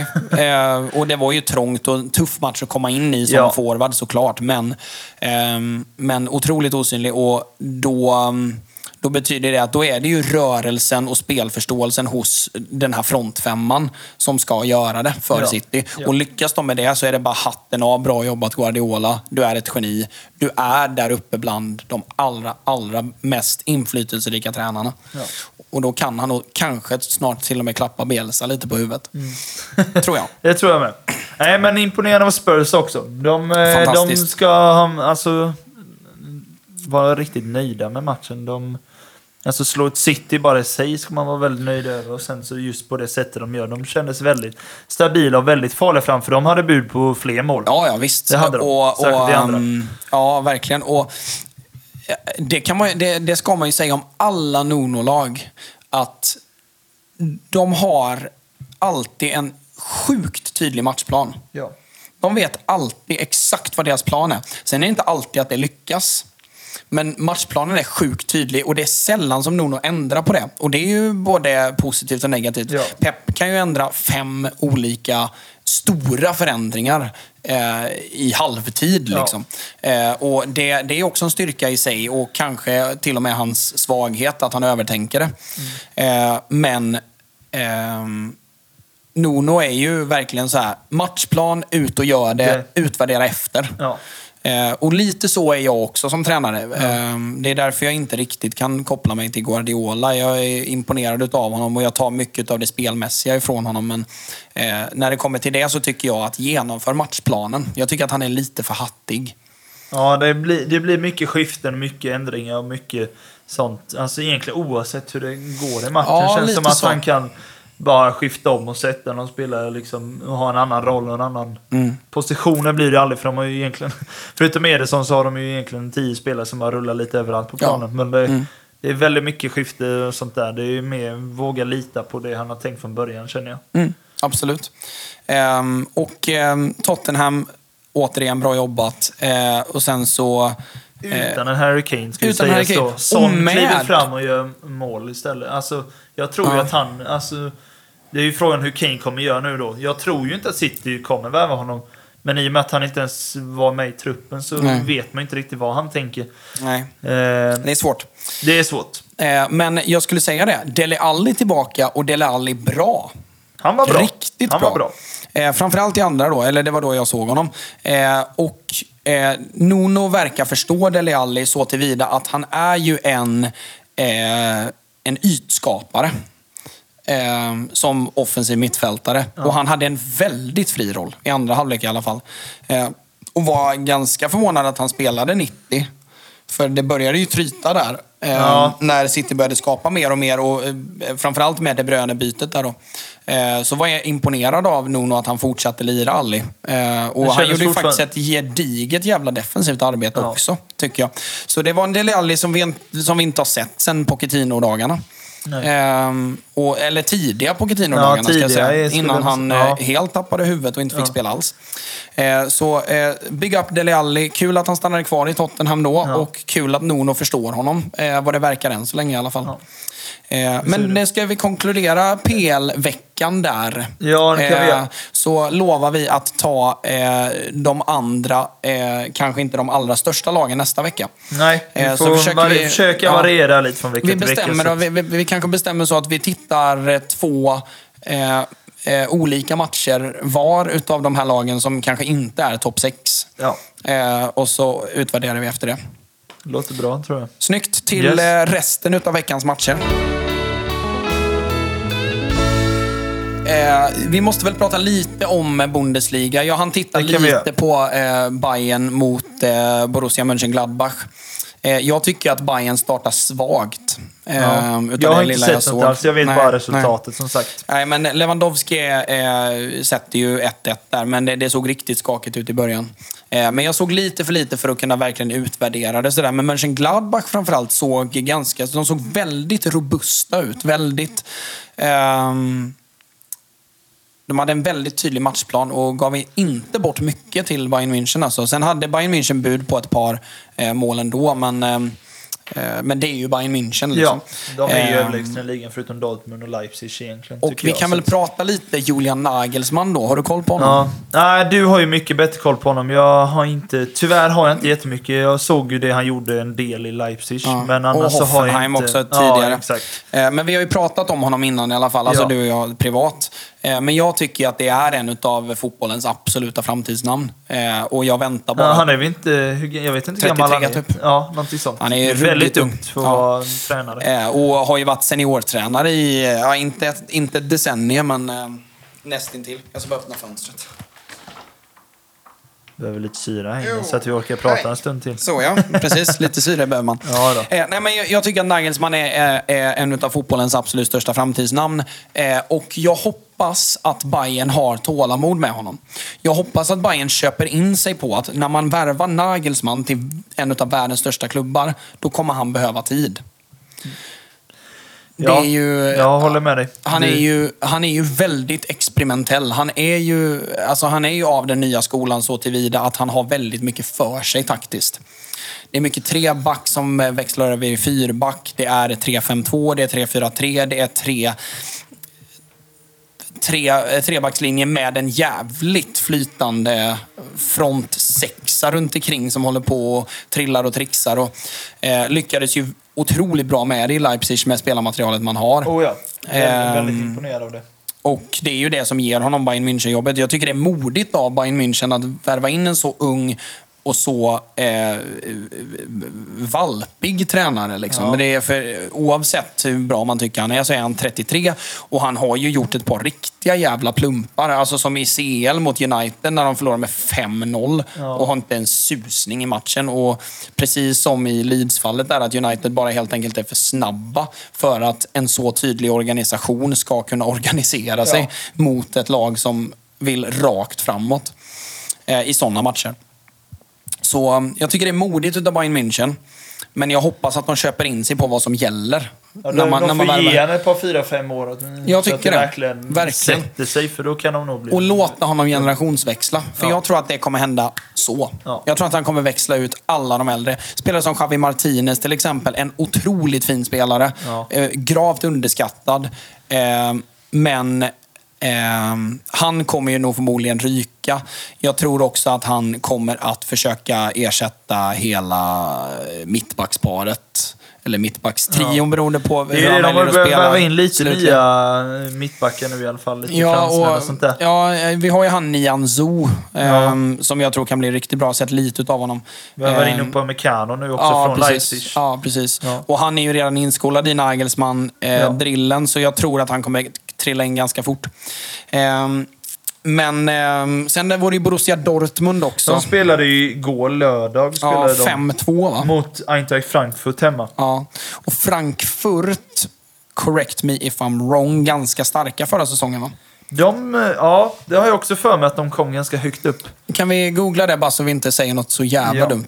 eh, och det var ju trångt och en tuff match att komma in i som Ja. forward såklart. Men, ehm, men otroligt osynlig och då, ehm, då betyder det att då är det ju rörelsen och spelförståelsen hos den här frontfemman som ska göra det för Ja. City. Ja. Och lyckas de med det så är det bara hatten av. Bra jobbat Guardiola. Du är ett geni. Du är där uppe bland de allra, allra mest inflytelserika tränarna. Ja. Och då kan han nog kanske snart till och med klappa Bielsa lite på huvudet. Mm. Tror jag. Det tror jag med. Nej, men imponerande av Spurs också. De, eh, de ska alltså, vara riktigt nöjda med matchen. De, alltså slå ett City bara i sig ska man vara väldigt nöjd över. Och sen så just på det sättet de gör. De kändes väldigt stabila och väldigt farliga framför. De hade bud på fler mål. Ja, ja visst. Det hade de. Och, och, andra. ehm, ja, verkligen. Och, det, kan man, det, det ska man ju säga om alla Nuno-lag. Att de har alltid en sjukt tydlig matchplan. Ja. De vet alltid exakt vad deras plan är. Sen är det inte alltid att det lyckas. Men matchplanen är sjukt tydlig och det är sällan som Nuno ändrar på det. Och det är ju både positivt och negativt. Ja. Pep kan ju ändra fem olika stora förändringar eh, i halvtid. Ja. Liksom. Eh, och det, det är också en styrka i sig och kanske till och med hans svaghet att han övertänker det. Mm. Eh, men ehm, Nuno är ju verkligen så här, matchplan, ut och gör det, utvärdera efter. Ja. Eh, och lite så är jag också som tränare. Eh, det är därför jag inte riktigt kan koppla mig till Guardiola. Jag är imponerad av honom och jag tar mycket av det spelmässiga ifrån honom. Men eh, när det kommer till det så tycker jag att genomför matchplanen. Jag tycker att han är lite för hattig. Ja, det blir, det blir mycket skiften, mycket ändringar och mycket sånt. Alltså egentligen oavsett hur det går i matchen. Ja, känns som att så. han kan bara skifta om och sätta någon spelare liksom, och ha en annan roll och en annan Mm. positioner blir det aldrig. För de har ju egentligen, förutom Ederson så har de ju egentligen tio spelare som bara rullar lite överallt på Ja. planen. Men det, Mm. det är väldigt mycket skifte och sånt där. Det är ju mer våga lita på det han har tänkt från början känner jag. Mm, absolut. Ehm, och ehm, Tottenham, återigen bra jobbat. Eh, och sen så... eh, Utan en Harry Kane ska utan ju Harry sägas Kane. då. Med- kliver fram och gör mål istället. Alltså, jag tror Ja. att han... Alltså, det är ju frågan hur Kane kommer göra nu då. Jag tror ju inte att City kommer värva honom. Men i och med att han inte ens var med i truppen så Nej. vet man inte riktigt vad han tänker. nej, Eh, det är svårt. det är svårt. Eh, men jag skulle säga det. Dele Alli tillbaka och Dele Alli bra. Han var bra. Riktigt han bra. var bra. Eh, framförallt i andra då, eller det var då jag såg honom. Eh, och eh, Nuno verkar förstå Dele Alli så tillvida att han är ju en, eh, en ytskapare. Eh, som offensiv mittfältare. Och han hade en väldigt fri roll, i andra halvlek i alla fall. Eh, och var ganska förvånad att han spelade 90. För det började ju tryta där. Eh, Ja. När City började skapa mer och mer och eh, framförallt med De Bruyne-bytet där då. Eh, så var jag imponerad av Nuno att han fortsatte lira Alli. Eh, och han gjorde ju faktiskt ett gediget jävla defensivt arbete Ja. också, tycker jag. Så det var en del Alli som vi, som vi inte har sett sen Pochettino-dagarna. Ehm, och, eller tidiga Pochettino-dagarna Ja, ska jag säga. Innan han. Ja. eh, helt tappade huvudet och inte fick Ja. spela alls. Eh, så eh, big up Dele Alli. Kul att han stannade kvar i Tottenham då. Och kul att Nuno förstår honom. Eh, vad det verkar än så länge i alla fall. Eh, men nu ska vi konkludera PL-veckan där. Ja, det kan vi göra. Så lovar vi att ta eh, de andra, eh, kanske inte de allra största lagen nästa vecka. Nej, vi Eh, så får försöker vari- vi- försöka ja. variera lite från vecka Vi till vecka. så vi, vi, vi kanske bestämmer så att vi tittar eh, två eh, eh, olika matcher var utav de här lagen som kanske inte är topp 6. Ja, Eh, och så utvärderar vi efter det. Låter bra tror jag. Snyggt. Till Yes. eh, resten utav veckans matcher. Eh, vi måste väl prata lite om Bundesliga. Jag hann titta vi lite på eh, Bayern mot eh, Borussia Mönchengladbach. Eh, jag tycker att Bayern startar svagt. Eh, Ja. utav Jag har inte sett såg. något alls, jag vet Nej, bara nej. resultatet som sagt. Nej, men Lewandowski eh, sätter ju 1-1 där, men det, det såg riktigt skakigt ut i början. Eh, men jag såg lite för lite för att kunna verkligen utvärdera det. Sådär. Men Mönchengladbach framförallt såg ganska... De såg väldigt robusta ut. Väldigt... ehm, de hade en väldigt tydlig matchplan och gav inte bort mycket till Bayern München. Alltså. Sen hade Bayern München bud på ett par eh, mål ändå, men, ehm, eh, men det är ju Bayern München. Liksom. Ja, de är ju Ehm, överlägsna ligan förutom Dortmund och Leipzig egentligen. och vi jag, kan så väl att- prata lite Julian Nagelsmann då. Har du koll på honom? Ja. Nej, du har ju mycket bättre koll på honom. Jag har inte... Tyvärr har jag inte jättemycket. Jag såg ju det han gjorde en del i Leipzig. Ja. Men annars och så har jag inte... också tidigare. Ja. Eh, Men vi har ju pratat om honom innan i alla fall, alltså Ja. du och jag privat. Eh, Men jag tycker att det är en av fotbollens absoluta framtidsnamn. Eh, Och jag väntar bara. Ja, han är väl inte... Jag vet inte hur gammal han är. 33 typ. Ja, någonting sånt. Han är väldigt ung. för att Ja. vara tränare. Eh, Och har ju varit seniortränare i, ja, inte, inte ett decennium, men nästintill. Jag ska bara öppna fönstret. Behöver lite syra här så att vi orkar prata Nej. en stund till. Så ja, precis. Lite syre behöver man. Ja då. Eh, nej, men jag, jag tycker att Nagelsmann är, är, är en av fotbollens absolut största framtidsnamn. Eh, och jag hoppas att Bayern har tålamod med honom. Jag hoppas att Bayern köper in sig på att när man värvar Nagelsmann till en av världens största klubbar, då kommer han behöva tid. Ja, är ju, jag håller med dig. Han är, ju, han är ju väldigt experimentell. Han är ju, alltså han är ju av den nya skolan så tillvida att han har väldigt mycket för sig taktiskt. Det är mycket treback som växlar över i fyrback. Det är 3-5-2, det är 3-4-3, det är tre tre, trebackslinje med en jävligt flytande front sexa runt omkring som håller på och trillar och trixar. Och, eh, lyckades ju otroligt bra med det i Leipzig med spelarmaterialet man har. Oh ja, väldigt, väldigt Ehm, imponerad av det. Och det är ju det som ger honom Bayern München-jobbet. Jag tycker det är modigt av Bayern München att värva in en så ung och så eh, valpig tränare. Liksom. Ja. Men det är för, oavsett hur bra man tycker han är så är han 33 och han har ju gjort ett par riktiga jävla plumpar. Alltså som i CL mot United när de förlorade med 5-0 Ja. och har inte en susning i matchen. Och precis som i Leeds-fallet där att United bara helt enkelt är för snabba för att en så tydlig organisation ska kunna organisera sig Ja. mot ett lag som vill rakt framåt eh, i sådana matcher. Så um, jag tycker det är modigt utav Bayern München. Men jag hoppas att de köper in sig på vad som gäller. Ja, de, de får ge henne ett par, fyra, fem år. att- Jag att tycker det. verkligen, Verkligen. sätter sig, för då kan de nog bli... Och låta honom generationsväxla. För Ja. jag tror att det kommer hända så. Ja. Jag tror att han kommer växla ut alla de äldre. Spelare som Javi Martinez till exempel. En otroligt fin spelare. Eh, gravt underskattad. Eh, men eh, han kommer ju nog förmodligen ryka. Jag tror också att han kommer att försöka ersätta hela eh, mittbacksparet. Eller mittbackstrion Ja. beroende på hur han det, de väljer att spela. värvat in lite slutligen. nya mittbackar nu i alla fall. Lite Ja, och och, sånt där. ja, eh, vi har ju han Nian Zhu, ehm, som jag tror kan bli riktigt bra. Sett lite av honom. Värvar in Ehm, upp på Mekano nu också ja, från precis. Leipzig. Ja, precis. Ja. Och han är ju redan inskolad i Nagelsmann, eh, Ja. så jag tror att han kommer trilla in ganska fort. Ehm, men ehm, sen var det ju Borussia Dortmund också. De spelade ju igår, lördag, ja, spelade de 5-2 va? mot Eintracht Frankfurt hemma. Ja. Och Frankfurt, correct me if I'm wrong, ganska starka förra säsongen va? De, eh, ja, det har jag också för mig att de kom ganska högt upp. Kan vi googla det bara så vi inte säger något så jävla Ja. dumt?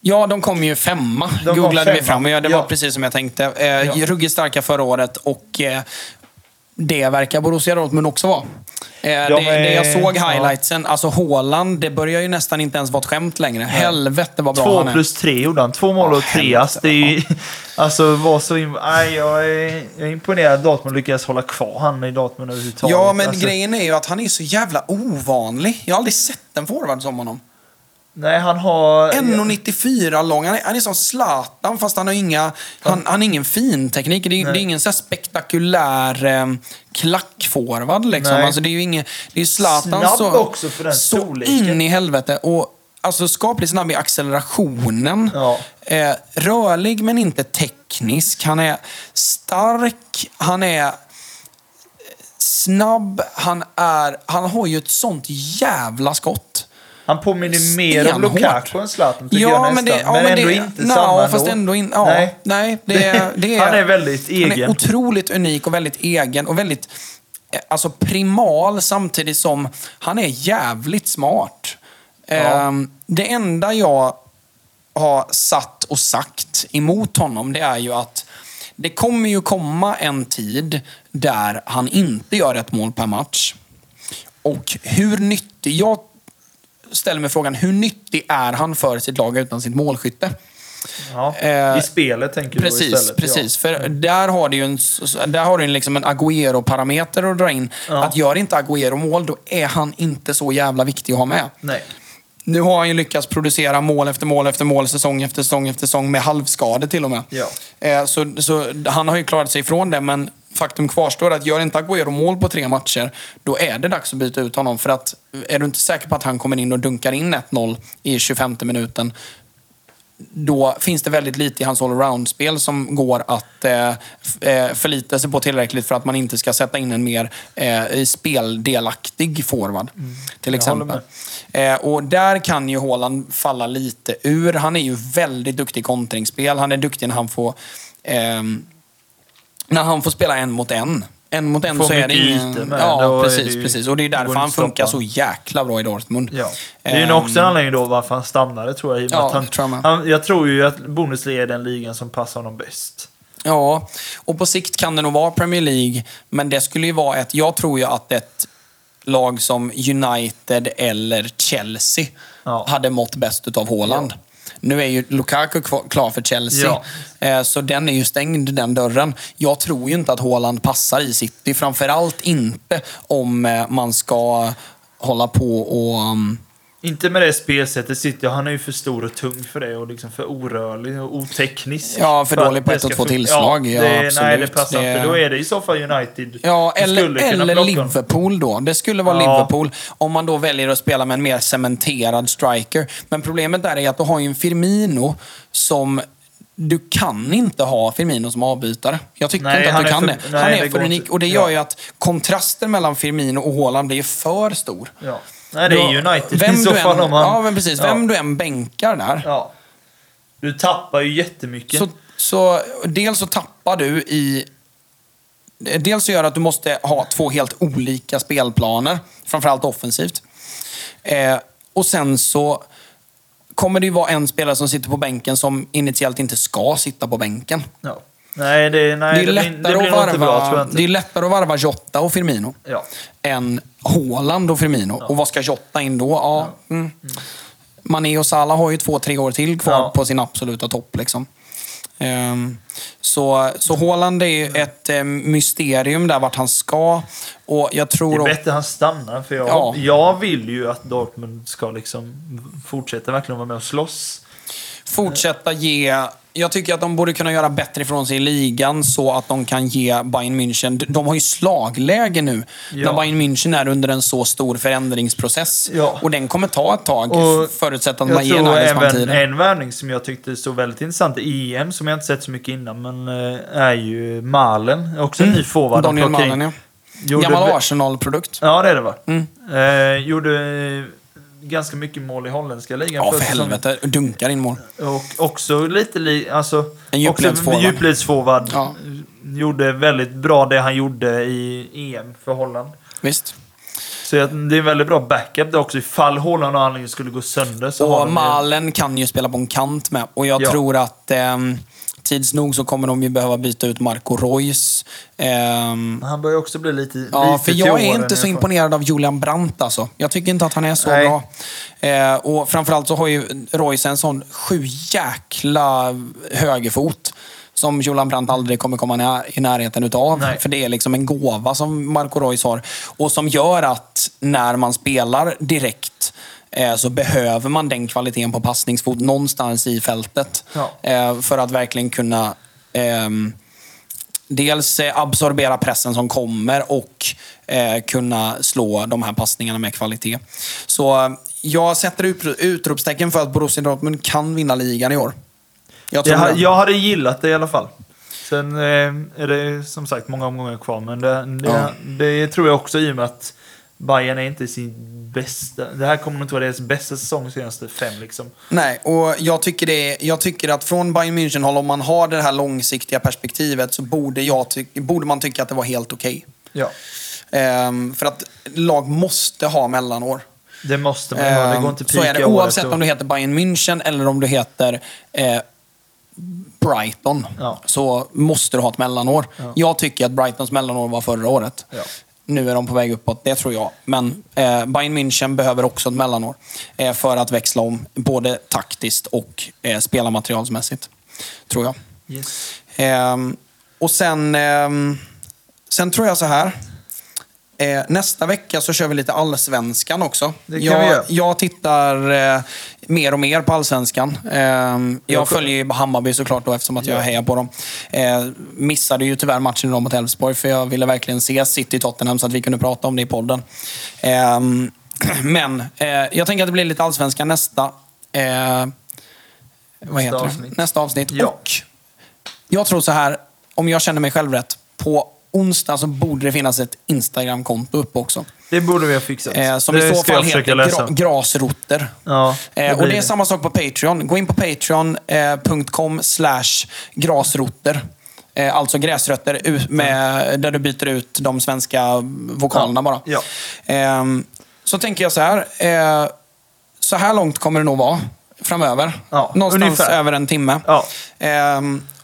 Ja, de kom ju femma. De Googlade vi femma. fram. Ja, det Ja. var precis som jag tänkte. Eh, Ja. Ruggigt starka förra året och eh, det verkar Borussia Dortmund också vara. Eh, det, är- det jag såg ja. highlightsen, alltså Haaland, det börjar ju nästan inte ens vara ett skämt längre. Helvete vad bra Två han är. plus tre gjorde han. Två mål och Ja, tre ass. Det är ju, alltså, var så Nej, jag, är, jag är imponerad att Dortmund lyckades hålla kvar han i Dortmund överhuvudtaget. Ja, men alltså, grejen är ju att han är så jävla ovanlig. Jag har aldrig sett en forward som honom. Nej, han har... 1,94 lång. Han är, han är som Zlatan fast han har inga... Han, han har ingen fin teknik. Det är, det är ingen så spektakulär eh, klackforward liksom. Nej. Alltså, det är ju ingen... Det är Zlatan Snabb så... också för den så storleken. in i helvete. Och alltså skapligt snabb i accelerationen. Ja. Eh, rörlig men inte teknisk. Han är stark. Han är snabb. Han är... Han har ju ett sånt jävla skott. Han påminner mer om. Lukaku än Zlatan, tycker Ja, jag nästan. men, det, ja, men, men ändå det, inte no, samma fast ändå in, ja, Nej. nej. det, det är, Han är väldigt Han är egen. otroligt unik och väldigt egen och väldigt eh, alltså primal samtidigt som han är jävligt smart. Ehm, det enda jag har satt och sagt emot honom, det är ju att det kommer ju komma en tid där han inte gör ett mål per match. Och hur nyttig... Jag ställer mig frågan, hur nyttig är han för sitt lag utan sitt målskytte? Ja, Eh, I spelet tänker du Precis, istället. precis. För där har du ju en, där har du liksom en Agüero-parameter att dra in. Ja. Att gör inte Agüero mål, då är han inte så jävla viktig att ha med. Ja. Nej. Nu har han ju lyckats producera mål efter mål efter mål, säsong efter säsong efter säsong med halvskador till och med. Ja. Eh, Så, så han har ju klarat sig ifrån det, men faktum kvarstår att gör inte Agüero mål på tre matcher, då är det dags att byta ut honom. För att är du inte säker på att han kommer in och dunkar in 1-0 i 25 minuten, då finns det väldigt lite i hans allround-spel som går att eh, eh, förlita sig på tillräckligt för att man inte ska sätta in en mer eh, speldelaktig forward. Till Mm. Håller exempel. Eh, och där kan ju Haaland falla lite ur. Han är ju väldigt duktig i kontringsspel. Han är duktig när han får, ehm, när han får spela en mot en. En mot en Får så är det ingen... med. Ja, precis, ju- precis. Och det är därför han funkar så jäkla bra i Dortmund. Ja. Det är ju nog också en anledning då varför han stannade tror jag. Ja, han, tror jag han, jag tror ju att Bundesliga är den ligan som passar honom bäst. Ja, och på sikt kan det nog vara Premier League. Men det skulle ju vara ett... Jag tror ju att ett lag som United eller Chelsea Ja. hade mått bäst utav Haaland. Nu är ju Lukaku klar för Chelsea, eh, så den är ju stängd, den dörren. Jag tror ju inte att Haaland passar i City. Framförallt inte om eh, man ska hålla på och... Inte med det spelsättet City. Han är ju för stor och tung för det och liksom för orörlig och oteknisk. Ja, för dålig att på ett och två tillslag. Ja, det, Nej, det absolut. passar Det- inte. Då är det i så fall United. Ja, eller, eller. Liverpool då. Det skulle vara Ja. Liverpool om man då väljer att spela med en mer cementerad striker. Men problemet där är att du har ju en Firmino som... Du kan inte ha Firmino som avbytare. Jag tycker Nej, inte att du kan för- det. nej, han det är för unik. Och det gör Ja. ju att kontrasten mellan Firmino och Haaland blir för stor. Ja. Nej, det är United vem i så fall än, om han... Ja, men precis. Vem du än bänkar där. Ja. Du tappar ju jättemycket. Så, så dels så tappar du i... Dels så gör det att du måste ha två helt olika spelplaner, framförallt offensivt. Eh, och sen så kommer det ju vara en spelare som sitter på bänken som initiellt inte ska sitta på bänken. Ja. Nej, det, nej, det är det, blir, det blir att nog inte bra tror jag varva, inte. det är lättare att varva Jota och Firmino Ja. än Haaland och Firmino. Och vad ska Jota in då? Ja, mm. Mané och Salah har ju två, tre år till kvar Ja. på sin absoluta topp. Liksom. Ehm, så, så Haaland är ju ett eh, mysterium där vart han ska. Och jag Det tror... är och- bättre han stannar, för jag, Ja. jag vill ju att Dortmund ska liksom fortsätta verkligen vara med och slåss. fortsätta ge... Jag tycker att de borde kunna göra bättre ifrån sig i ligan så att de kan ge Bayern München... De har ju slagläge nu Ja. när Bayern München är under en så stor förändringsprocess. Ja. Och den kommer ta ett tag, Och förutsatt att man ger Nagelsmann tiden. en värvning som jag tyckte såg väldigt intressant i EM, som jag inte sett så mycket innan, men eh, är ju Malen. Också en ny forward. Mm. Daniel. Malen, ja. Gjorde Gammal Arsenal-produkt. Ja, det är det va? Mm. Eh, gjorde ganska mycket mål i holländska ligan. Ja, för helvete. Dunkar in mål. Och också lite li, alltså, En djupledsforward. Ja. Gjorde väldigt bra det han gjorde i EM för Holland. Visst. Så det är en väldigt bra backup det också. Ifall Holland och anledning skulle gå sönder så har Och de ju- Malen kan ju spela på en kant med. Och jag Ja. tror att ehm, tids nog så kommer de ju behöva byta ut Marco Reus. Ehm, Han börjar också bli lite Ja, lite för jag är inte så imponerad av Julian Brandt alltså. Jag tycker inte att han är så Nej. bra. Eh, och framförallt så har ju Royce en sån sju jäkla högerfot som Julian Brandt aldrig kommer komma i närheten utav. Nej. För det är liksom en gåva som Marco Reus har. Och som gör att när man spelar direkt så behöver man den kvaliteten på passningsfot någonstans i fältet. Ja. Eh, för att verkligen kunna ehm, dels eh, absorbera pressen som kommer och eh, kunna slå de här passningarna med kvalitet. Så eh, jag sätter ut, utropstecken för att Borussia Dortmund kan vinna ligan i år. Jag tror Jag, jag hade gillat det i alla fall. Sen eh, är det som sagt många omgångar kvar, men det, det, Ja. det tror jag också i och med att Bayern är inte sin bästa... Det här kommer nog inte vara deras bästa säsong senaste fem liksom. Nej, och jag tycker, det jag tycker att från Bayern München håll om man har det här långsiktiga perspektivet så borde, jag borde man tycka att det var helt okej. Ja. Ehm, för att lag måste ha mellanår. Det måste man göra. Det går inte Ehm, så är det oavsett om du heter Bayern München eller om du heter eh, Brighton. Ja. Så måste du ha ett mellanår. Jag tycker att Brightons mellanår var förra året. Ja. Nu är de på väg uppåt, det tror jag. Men eh, Bayern München behöver också ett mellanår. Eh, för att växla om, både taktiskt och eh, spelarmaterialsmässigt. Tror jag. Yes. Ehm, och sen, ehm, sen tror jag så här. Eh, nästa vecka så kör vi lite allsvenskan också. Det kan jag, vi göra. jag tittar eh, mer och mer på allsvenskan. Ehm, jag Jag- följer ju Hammarby såklart då, eftersom att jag Ja. hejar på dem. Eh, missade ju tyvärr matchen idag mot Elfsborg för jag ville verkligen se City-Tottenham så att vi kunde prata om det i podden. Ehm, men eh, jag tänker att det blir lite allsvenskan nästa... Eh, vad heter avsnitt. det? Nästa avsnitt. Ja. Och jag tror så här, om jag känner mig själv rätt, på onsdag så borde det finnas ett Instagram-konto uppe också. Det borde vi ha fixat. Eh, som det i så fall heter gra- Grasrotter. Ja, Eh, och blir det är samma sak på Patreon. Gå in på patreon.com slash grasrotter. Eh, alltså gräsrötter med, där du byter ut de svenska vokalerna Ja. bara. Ja. Ehm, så tänker jag så här. Eh, så här långt kommer det nog vara framöver. Ja, Någonstans ungefär. över en timme. Ja.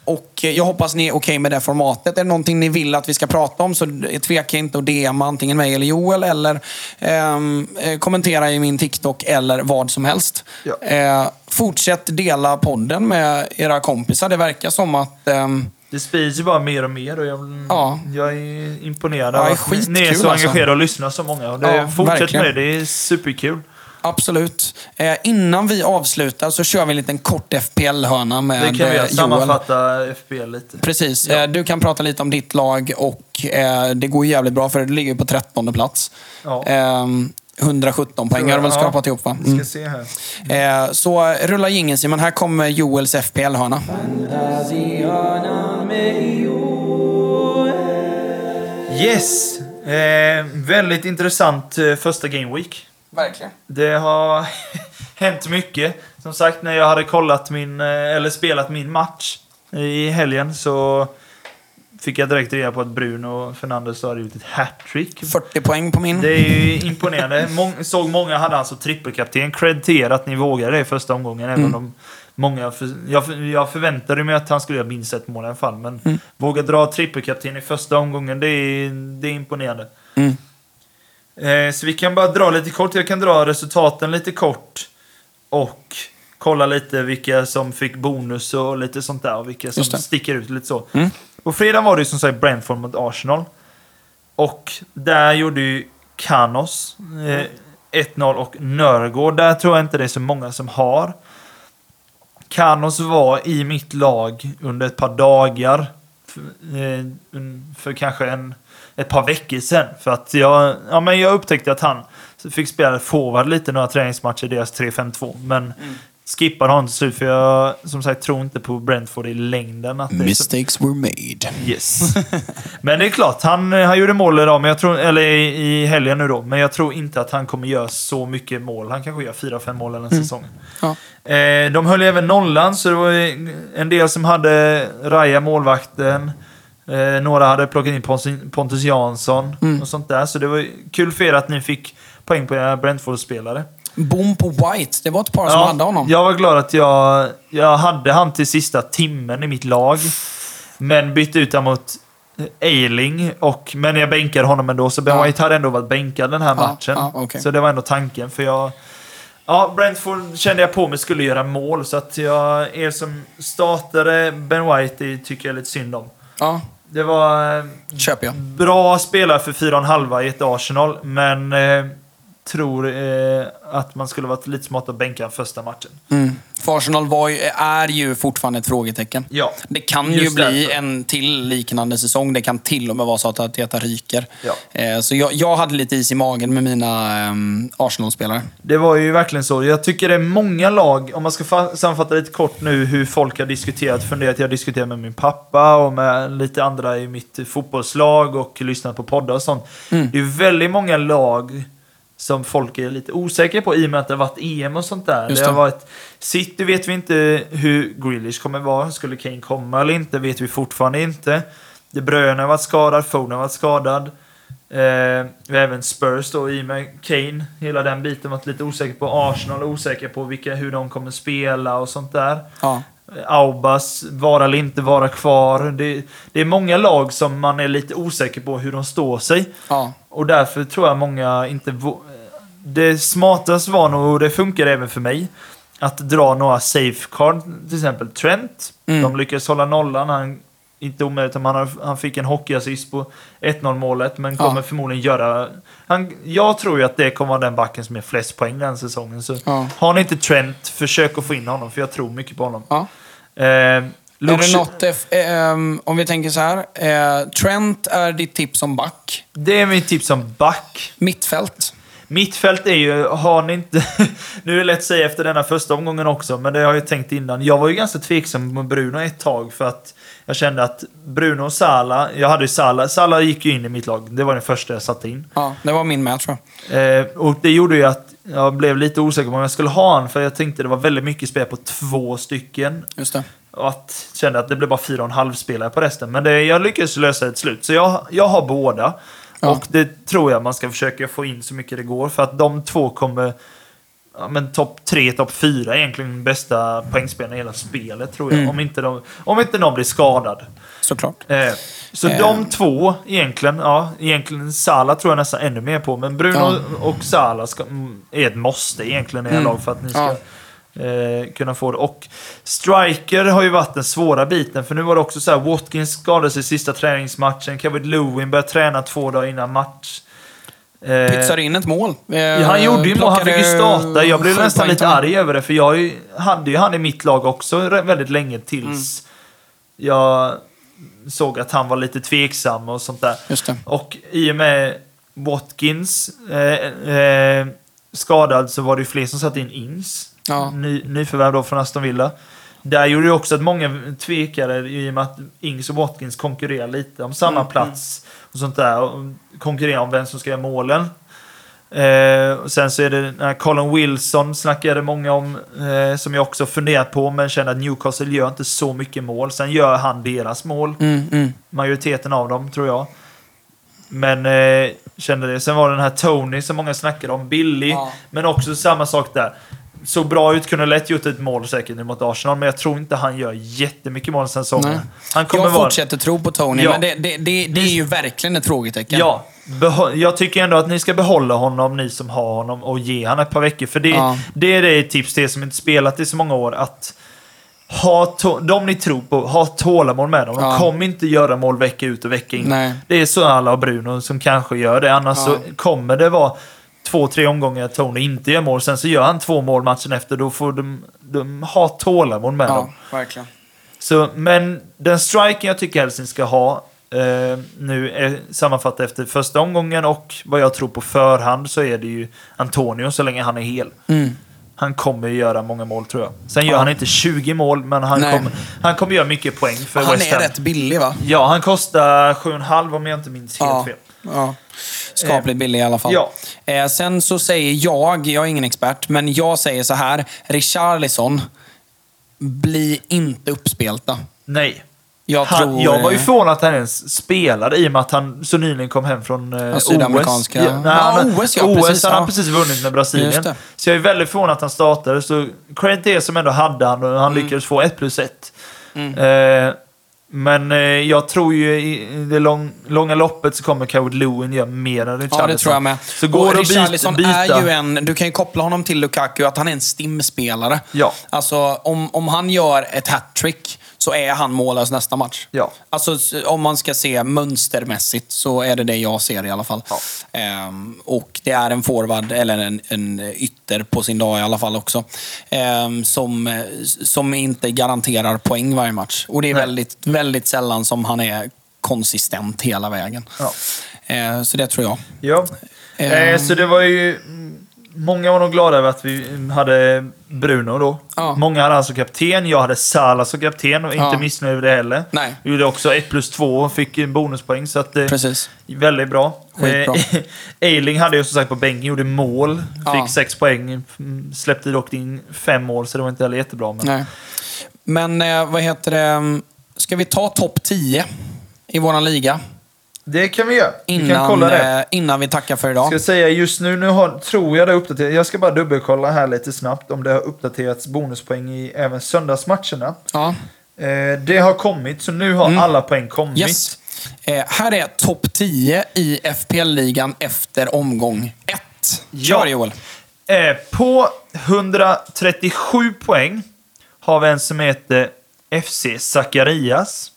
Och jag hoppas ni är okej okay med det formatet. Är det någonting ni vill att vi ska prata om så tveka inte att DMa antingen mig eller Joel eller ehm, eh, kommentera i min TikTok eller vad som helst. Ja. Eh, fortsätt dela podden med era kompisar. Det verkar som att ehm, det sprids ju bara mer och mer och jag, ja. jag är imponerad av att ni är så alltså. engagerade och lyssnar så många. Det, ja, fortsätt verkligen. med det, det är superkul. Absolut. Eh, innan vi avslutar så kör vi en liten kort FPL-hörna med Joel. Det kan vi göra. Sammanfatta FPL lite. Precis. Ja. Eh, du kan prata lite om ditt lag och eh, det går jävligt bra för det ligger på 13 plats. Ja. 117 ehm, poäng har du väl skrapat ihop va? Mm. ska se här. Eh, så rulla jingeln Simon. Här kommer Joels FPL-hörna. Yes! Eh, väldigt intressant eh, första Game Week. Verkligen. Det har hänt mycket. Som sagt, när jag hade kollat min, eh, eller spelat min match i helgen så fick jag direkt reda på att Bruno Fernandes hade gjort ett hattrick. 40 poäng på min. Det är ju imponerande. Mång, såg många hade alltså trippelkapten. Cred till er att ni vågade det i första omgången. Även mm. om många för, jag, jag förväntade mig att han skulle göra minst ett mål i alla fall. Men mm. våga dra trippelkapten i första omgången, det är, det är imponerande. Mm. Eh, så vi kan bara dra lite kort. Jag kan dra resultaten lite kort. Och kolla lite vilka som fick bonus och lite sånt där. Och vilka som sticker ut lite så. Mm. På fredag var det som sagt Brentford mot Arsenal. Och där gjorde ju Kanos eh, 1-0 och Nörgård. Där tror jag inte det är så många som har. Kanos var i mitt lag under ett par dagar. För, eh, för kanske en ett par veckor sedan. För att jag, ja, men jag upptäckte att han fick spela forward lite några träningsmatcher i deras 3-5-2. Men mm. skippade honom till slut för jag som sagt tror inte på Brentford i längden. Att Mistakes så... were made. Yes. men det är klart, han, han gjorde mål idag, men jag tror, eller i, i helgen nu då. Men jag tror inte att han kommer göra så mycket mål. Han kanske gör 4-5 mål den mm. säsongen. Ja. Eh, de höll även nollan, så det var en del som hade Raja målvakten. Eh, några hade plockat in Pontus Jansson mm. och sånt där. Så det var kul för er att ni fick poäng på era Brentford-spelare. Boom på White. Det var ett par ja, som hade honom. Jag var glad att jag, jag hade han till sista timmen i mitt lag. Men bytte ut honom mot Eiling. Och, men jag bänkade honom ändå, så Ben ja. White hade ändå varit bänkad den här matchen. Ja, okay. Så det var ändå tanken. För jag... Ja, Brentford kände jag på mig skulle göra mål, så att jag, er som startade Ben White, det tycker jag lite synd om. Ja. Det var Köp jag. bra spelare för 4,5 i ett Arsenal, men eh, tror eh, att man skulle varit lite smart att bänka första matchen. Mm. För Arsenal var, är ju fortfarande ett frågetecken. Ja, det kan ju bli därför. en till liknande säsong. Det kan till och med vara så att Arteta ryker. Ja. Eh, så jag, jag, hade lite is i magen med mina eh, Arsenal-spelare. Det var ju verkligen så. Jag tycker det är många lag, om man ska sammanfatta lite kort nu hur folk har diskuterat, funderat. Jag har diskuterat med min pappa och med lite andra i mitt fotbollslag och lyssnat på poddar och sånt. Mm. Det är väldigt många lag som folk är lite osäkra på i och med att det har varit EM och sånt där. Just det. det har varit City vet vi inte hur Grealish kommer vara. Skulle Kane komma eller inte vet vi fortfarande inte. De Bruyne har varit skadad, Foden har varit skadad. Eh, vi har även Spurs då i och med Kane. Hela den biten varit lite osäker på. Arsenal osäker på vilka, hur de kommer spela och sånt där. Ja. Aubas, vara eller inte vara kvar. Det, det, är många lag som man är lite osäker på hur de står sig. Ja. Och därför tror jag många inte... Det smartaste var nog, och det funkar även för mig, att dra några safecard, till exempel Trent. Mm. De lyckades hålla nollan. Han, inte omöjligt, han, han fick en hockeyassist på 1-0 målet, men kommer ja. förmodligen göra... Han, jag tror ju att det kommer vara den backen som är flest poäng den säsongen. Så ja. har ni inte Trent, försök att få in honom, för jag tror mycket på honom. Ja. Eh, Luke... Är det något, eh, om vi tänker så här. Eh, Trent är ditt tips som back. Det är mitt tips som back. Mittfält. Mittfält är ju, har ni inte... nu är det lätt att säga efter denna första omgången också, men det har jag tänkt innan. Jag var ju ganska tveksam med Bruno ett tag för att jag kände att Bruno och Sala, jag hade ju Sala, Sala gick ju in i mitt lag. Det var den första jag satte in. Ja, det var min med tror jag. Eh, och det gjorde ju att jag blev lite osäker på om jag skulle ha honom, för jag tänkte det var väldigt mycket spel på två stycken. Just det. Och att, kände att det blev bara fyra och en halv spelare på resten. Men det, jag lyckades lösa ett slut. Så jag, jag har båda. Ja. Och det tror jag man ska försöka få in så mycket det går. För att de två kommer... ja, men topp tre, topp fyra egentligen bästa poängspelaren i hela spelet tror jag. Om, inte de, om inte någon blir skadad. Såklart. Eh, så Eh. de två egentligen, ja, egentligen Sala tror jag nästan ännu mer på. Men Bruno Ja. och Sala ska, mm, är ett måste egentligen i Mm. lag för att ni ska Ja. Eh, kunna få det. Och striker har ju varit den svåra biten. För nu var det också så här, Watkins skadade sig sista träningsmatchen. Kevin Lewin började träna två dagar innan match. Eh, Pytsar in ett mål. Eh, Ja, han gjorde ju mål, han fick ju starta. Jag blev nästan lite arg över det, för jag hade ju han i mitt lag också väldigt länge tills jag såg att han var lite tveksam och sånt där. Och i och med Watkins eh, eh, skadad så var det ju fler som satte in Ings. Ja. Ny, nyförvärv då från Aston Villa. Där gjorde det också att många tvekade i och med att Ings och Watkins konkurrerar lite om samma Mm, plats. Och sånt där. Och konkurrerar om vem som ska göra målen. Eh, och sen så är det den här Colin Wilson snackade många om, eh, som jag också funderat på, men känner att Newcastle gör inte så mycket mål. Sen gör han deras mål, Mm, mm. majoriteten av dem tror jag. Men eh, kände det. Sen var det den här Tony som många snackade om, billig, Ja. men också samma sak där. Såg bra ut, kunde lätt gjort ett mål säkert nu mot Arsenal, men jag tror inte han gör jättemycket mål den säsongen. Han kommer Jag vara... fortsätter tro på Tony, Ja. men det, det, det, det är ju verkligen ett frågetecken. Ja, behå- jag tycker ändå att ni ska behålla honom, ni som har honom, och ge honom ett par veckor. För det, Ja. det är det tips till er som inte spelat i så många år. Att ha de ni tror på, ha tålamod med dem. De Ja. kommer inte göra mål vecka ut och vecka in. Nej. Det är så alla och Bruno som kanske gör det. Annars Ja. så kommer det vara två, tre omgångar Tony inte gör mål. Sen så gör han två mål matchen efter. Då får de, de ha tålamod med dem. Ja, verkligen. Så, men den striken jag tycker Helsing ska ha eh, nu är sammanfattat efter första omgången och vad jag tror på förhand så är det ju Antonio så länge han är hel. Mm. Han kommer göra många mål tror jag. Sen gör Ja. han inte 20 mål, men han Nej. kommer, han kommer göra mycket poäng för Han West är Ham. rätt billig va? Ja, han kostar 7,5 om jag inte minns helt Ja. fel. Ja. Skapligt billig i alla fall. ja. Eh, sen så säger jag, jag är ingen expert, men jag säger så här. Richarlison, bli inte uppspelta. Nej. Jag Han, tror... jag var ju eh, förvånad att han ens spelade i och med att han så nyligen kom hem från eh, sydamerikanska. OS. Ja, nej, han- OS, ja, OS precis, han ja. har precis vunnit med Brasilien. Så jag är väldigt förvånad att han startade. Så credit till som ändå hade han och han Mm. lyckades få 1 plus 1. Eh, men eh, jag tror ju i det lång, långa loppet så kommer Coward Lewin göra mer än Richarlison. Ja, det tror jag med. Så går och att byta. Richarlison byta. är ju en... Du kan ju koppla honom till Lukaku, att han är en stimspelare. Ja. Alltså, om, om han gör ett hattrick så är han mållös nästa match. Ja. Alltså, om man ska se mönstermässigt så är det det jag ser i alla fall. Ja. Ehm, och det är en forward, eller en, en ytter på sin dag i alla fall också, ehm, som, som inte garanterar poäng varje match. Och det är Nej. väldigt, väldigt sällan som han är konsistent hela vägen. Ja. Eh, så det tror jag. Ja. Ehm. Eh, så det var ju... mm, Många var nog glada över att vi hade Bruno då. Ja. Många hade han som kapten. Jag hade Salah som kapten och inte Ja. missnöjd över det heller. Nej. Gjorde också 1 plus 2 och fick en bonuspoäng. Så att, eh, Precis. väldigt bra. Skitbra. Eh, Eiling hade jag som sagt på bänken, gjorde mål. Ja. Fick 6 poäng. Mm, Släppte dock in 5 mål, så det var inte heller jättebra. Men... Nej. Men eh, vad heter det? Ska vi ta topp 10 i våran liga? Det kan vi göra. vi kan Innan, kolla det. eh, innan vi tackar för idag. Ska säga just nu, nu har, tror jag det har uppdaterats. Jag ska bara dubbelkolla här lite snabbt om det har uppdaterats bonuspoäng i även söndagsmatcherna. Ja. Eh, det har kommit, så nu har alla poäng kommit. Mm. Yes. Eh, här är topp 10 i FPL-ligan efter omgång 1. Kör Ja. Joel. Eh, på 137 poäng har vi en som heter FC Zacharias.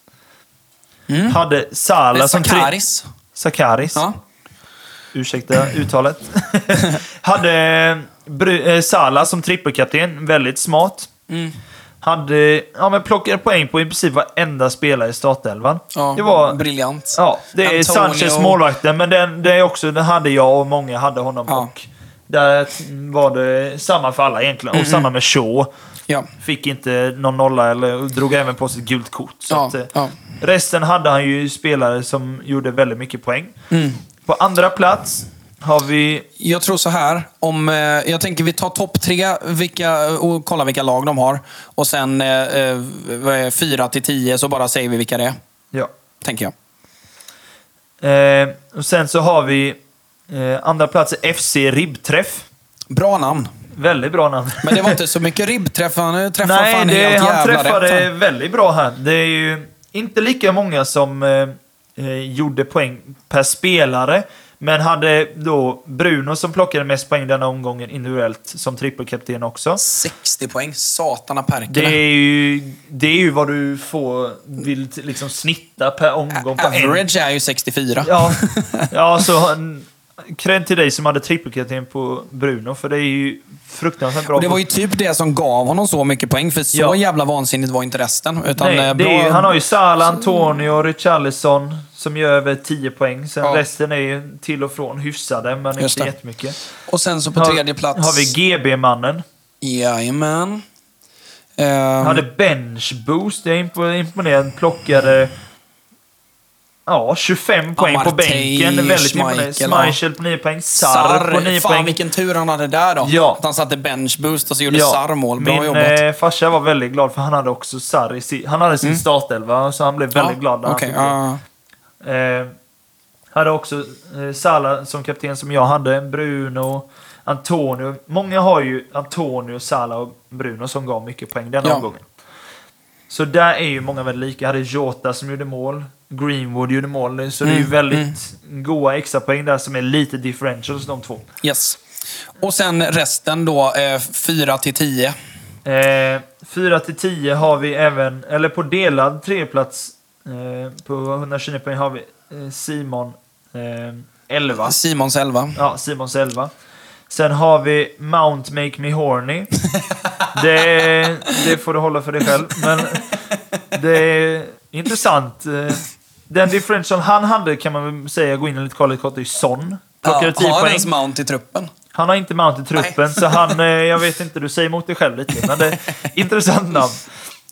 Hade Sala som tre... Sakaris. Sakaris. Ja. Ursäkta uttalet. hade Bru- eh, Sala som trippelkapten. Väldigt smart. Mm. Hade, ja men plockade poäng på i princip varenda spelare i startelvan. Ja, Det var... briljant. Ja, det är Antonio- Sanchez målvakten, men den, det är också, den hade jag och många hade honom. Ja. Och där var det samma för alla egentligen. Och samma med Shaw. Ja. Fick inte någon nolla eller drog även på sig ett gult kort. Så Ja, att, eh, ja. Resten hade han ju spelare som gjorde väldigt mycket poäng. Mm. På andra plats har vi... Jag tror så här. Om, eh, jag tänker vi tar topp tre vilka, och kollar vilka lag de har. Och sen eh, eh, fyra till tio så bara säger vi vilka det är. Ja. Tänker jag. Eh, och sen så har vi eh, andra plats FC Ribbträff. Bra namn. Väldigt bra namn. Men det var inte så mycket ribbträff. Han träffade Nej, fan det, helt han träffade rätt. väldigt bra här. Det är ju inte lika många som eh, eh, gjorde poäng per spelare. Men hade då Bruno som plockade mest poäng denna omgången individuellt som trippelkapten också. 60 poäng. Satana Det Perkele. är, ju, det är ju vad du får, vill liksom snitta per omgång. Average är ju 64. Ja, ja så han- cred till dig som hade trippelkapten på Bruno, för det är ju fruktansvärt bra. Och det var ju typ det som gav honom så mycket poäng, för så Ja. jävla vansinnigt var inte resten. Utan Nej, eh, bra... är ju, han har ju Salah, Antonio, Richarlison som gör över 10 poäng. Sen Ja. resten är ju till och från hyfsade, men Just inte det. jättemycket. Och sen så på tredje plats... har vi GB-mannen. Jajamän. Ehm, Hade bench boost, det är impo- imponerande. Plockade ja, 25 poäng på Amartey, bänken. Det är väldigt imponerande. Schmeichel, ja. På 9 poäng. Sarr på 9 Fan poäng. vilken tur han hade där då. Ja. Att han satte bench boost och så gjorde Sarr mål. Bra Min jobbat. eh, farsa var väldigt glad för han hade också Sarr i si- Han hade sin startelva, så han blev väldigt glad när han Okej, fick ja. det. Eh, hade också eh, Salah som kapten som jag hade. Bruno, Antonio. Många har ju Antonio, Salah och Bruno som gav mycket poäng den Ja. omgången. Så där är ju många väldigt lika. Jag hade Jota som gjorde mål. Greenwood gjorde mål. Så det är ju Mm, väldigt goa extra poäng där som är lite differentials de två. Yes. Och sen resten då, eh, 4 till 10. Eh, 4 till 10 har vi även, eller på delad tredjeplats eh, på 129 poäng har vi eh, Simon eh, 11. Simons 11. Ja, Simons 11. Sen har vi Mount Make Me Horny. Det, det får du hålla för dig själv. Men det är intressant. Eh, Den differential han hade kan man väl säga, gå in och lite kolla lite kort, är ju Son. Plockade Ja, 10 har han ens Mount i truppen? Han har inte Mount i truppen, så han, eh, jag vet inte, du säger emot dig själv lite. Men det är intressant namn.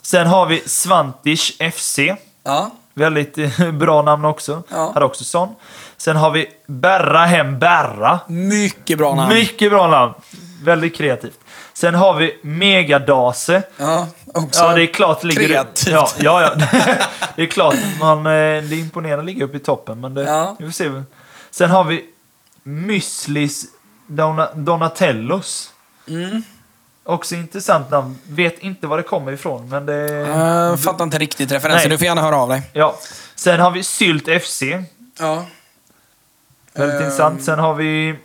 Sen har vi Svantish FC. Ja. Väldigt eh, bra namn också. Ja. Hade också sån. Sen har vi Berra hem Berra. Mycket bra namn. Mycket bra namn. Väldigt kreativt. Sen har vi Megadase. Ja, också Ja, det är klart ligger kreativt. Ja, ja, ja. det är klart. Man, eh, det imponerande ligga uppe i toppen, men det, Ja. vi får se. Sen har vi Müslis Dona, Donatellos. Mm. Också intressant namn. Vet inte var det kommer ifrån, men det... Jag fattar inte riktigt referensen. Nej. Du får gärna höra av dig. Ja. Sen har vi Sylt FC. Ja. Väldigt Ehm. intressant. Sen har vi...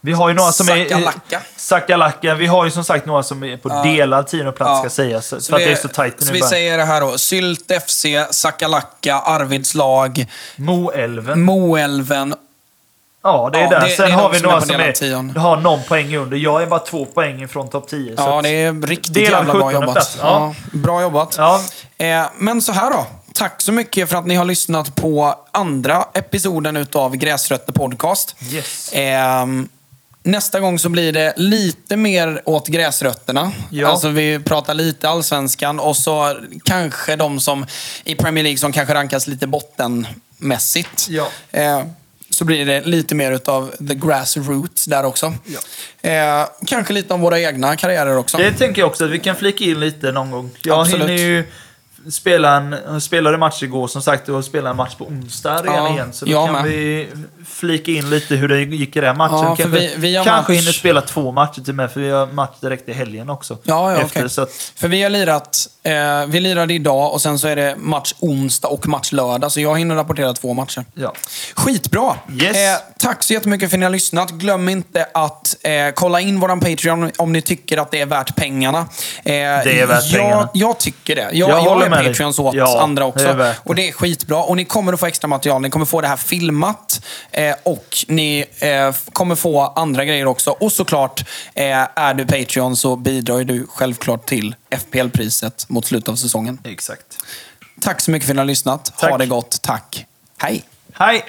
Vi har ju några som är... Sakalaka. Sakalaka. Vi har ju som sagt några som är på Ja. delad tionde plats Ja. ska sägas. Så, Så för att vi- det är så tajt Så nu vi bara. säger det här då. Sylt FC, Sakalaka, Arvids lag, Moälven. Moälven. Ja, det är Ja, där. det- Sen det är har vi som är några som är, har någon poäng under. Jag är bara två poäng från topp 10. så Ja, att- det är riktigt jävla bra 17:e jobbat. plats. Ja. Ja. bra jobbat. Ja. Eh, men så här då. Tack så mycket för att ni har lyssnat på andra episoden utav Gräsrötter Podcast. Yes. Ehm, nästa gång så blir det lite mer åt gräsrötterna. Ja. Alltså vi pratar lite allsvenskan och så kanske de som i Premier League som kanske rankas lite bottenmässigt. Ja. Eh, så blir det lite mer utav the grassroots där också. Eh, kanske lite om våra egna karriärer också. Det tänker jag också att vi kan flika in lite någon gång. Jag Absolut. hinner ju spela en, spelade match igår som sagt och spela en match på onsdag redan Ja, igen. Så då kan med. vi flika in lite hur det gick i den matchen. Ja, kanske vi- vi kanske match- hinner spela två matcher till med för vi har match direkt i helgen också. Ja, ja, Efter, okej. så att, För vi har lirat, eh, vi lirade idag och sen så är det match onsdag och match lördag. Så jag hinner rapportera två matcher. ja. Skitbra! Yes. Eh, tack så jättemycket för att ni har lyssnat. Glöm inte att eh, kolla in våran Patreon om ni tycker att det är värt pengarna. Eh, det är värt jag, pengarna. Jag tycker det. Jag, Jag jag, är med dig. Patreons åt Ja, andra också. det. och det är skitbra. Och ni kommer att få extra material. Ni kommer få det här filmat. Eh, och ni eh, kommer få andra grejer också. Och såklart, eh, är du Patreon så bidrar du självklart till FPL-priset mot slutet av säsongen. Exakt. Tack så mycket för att ni har lyssnat. Ha Tack. det gott. Tack. Hej! Hej!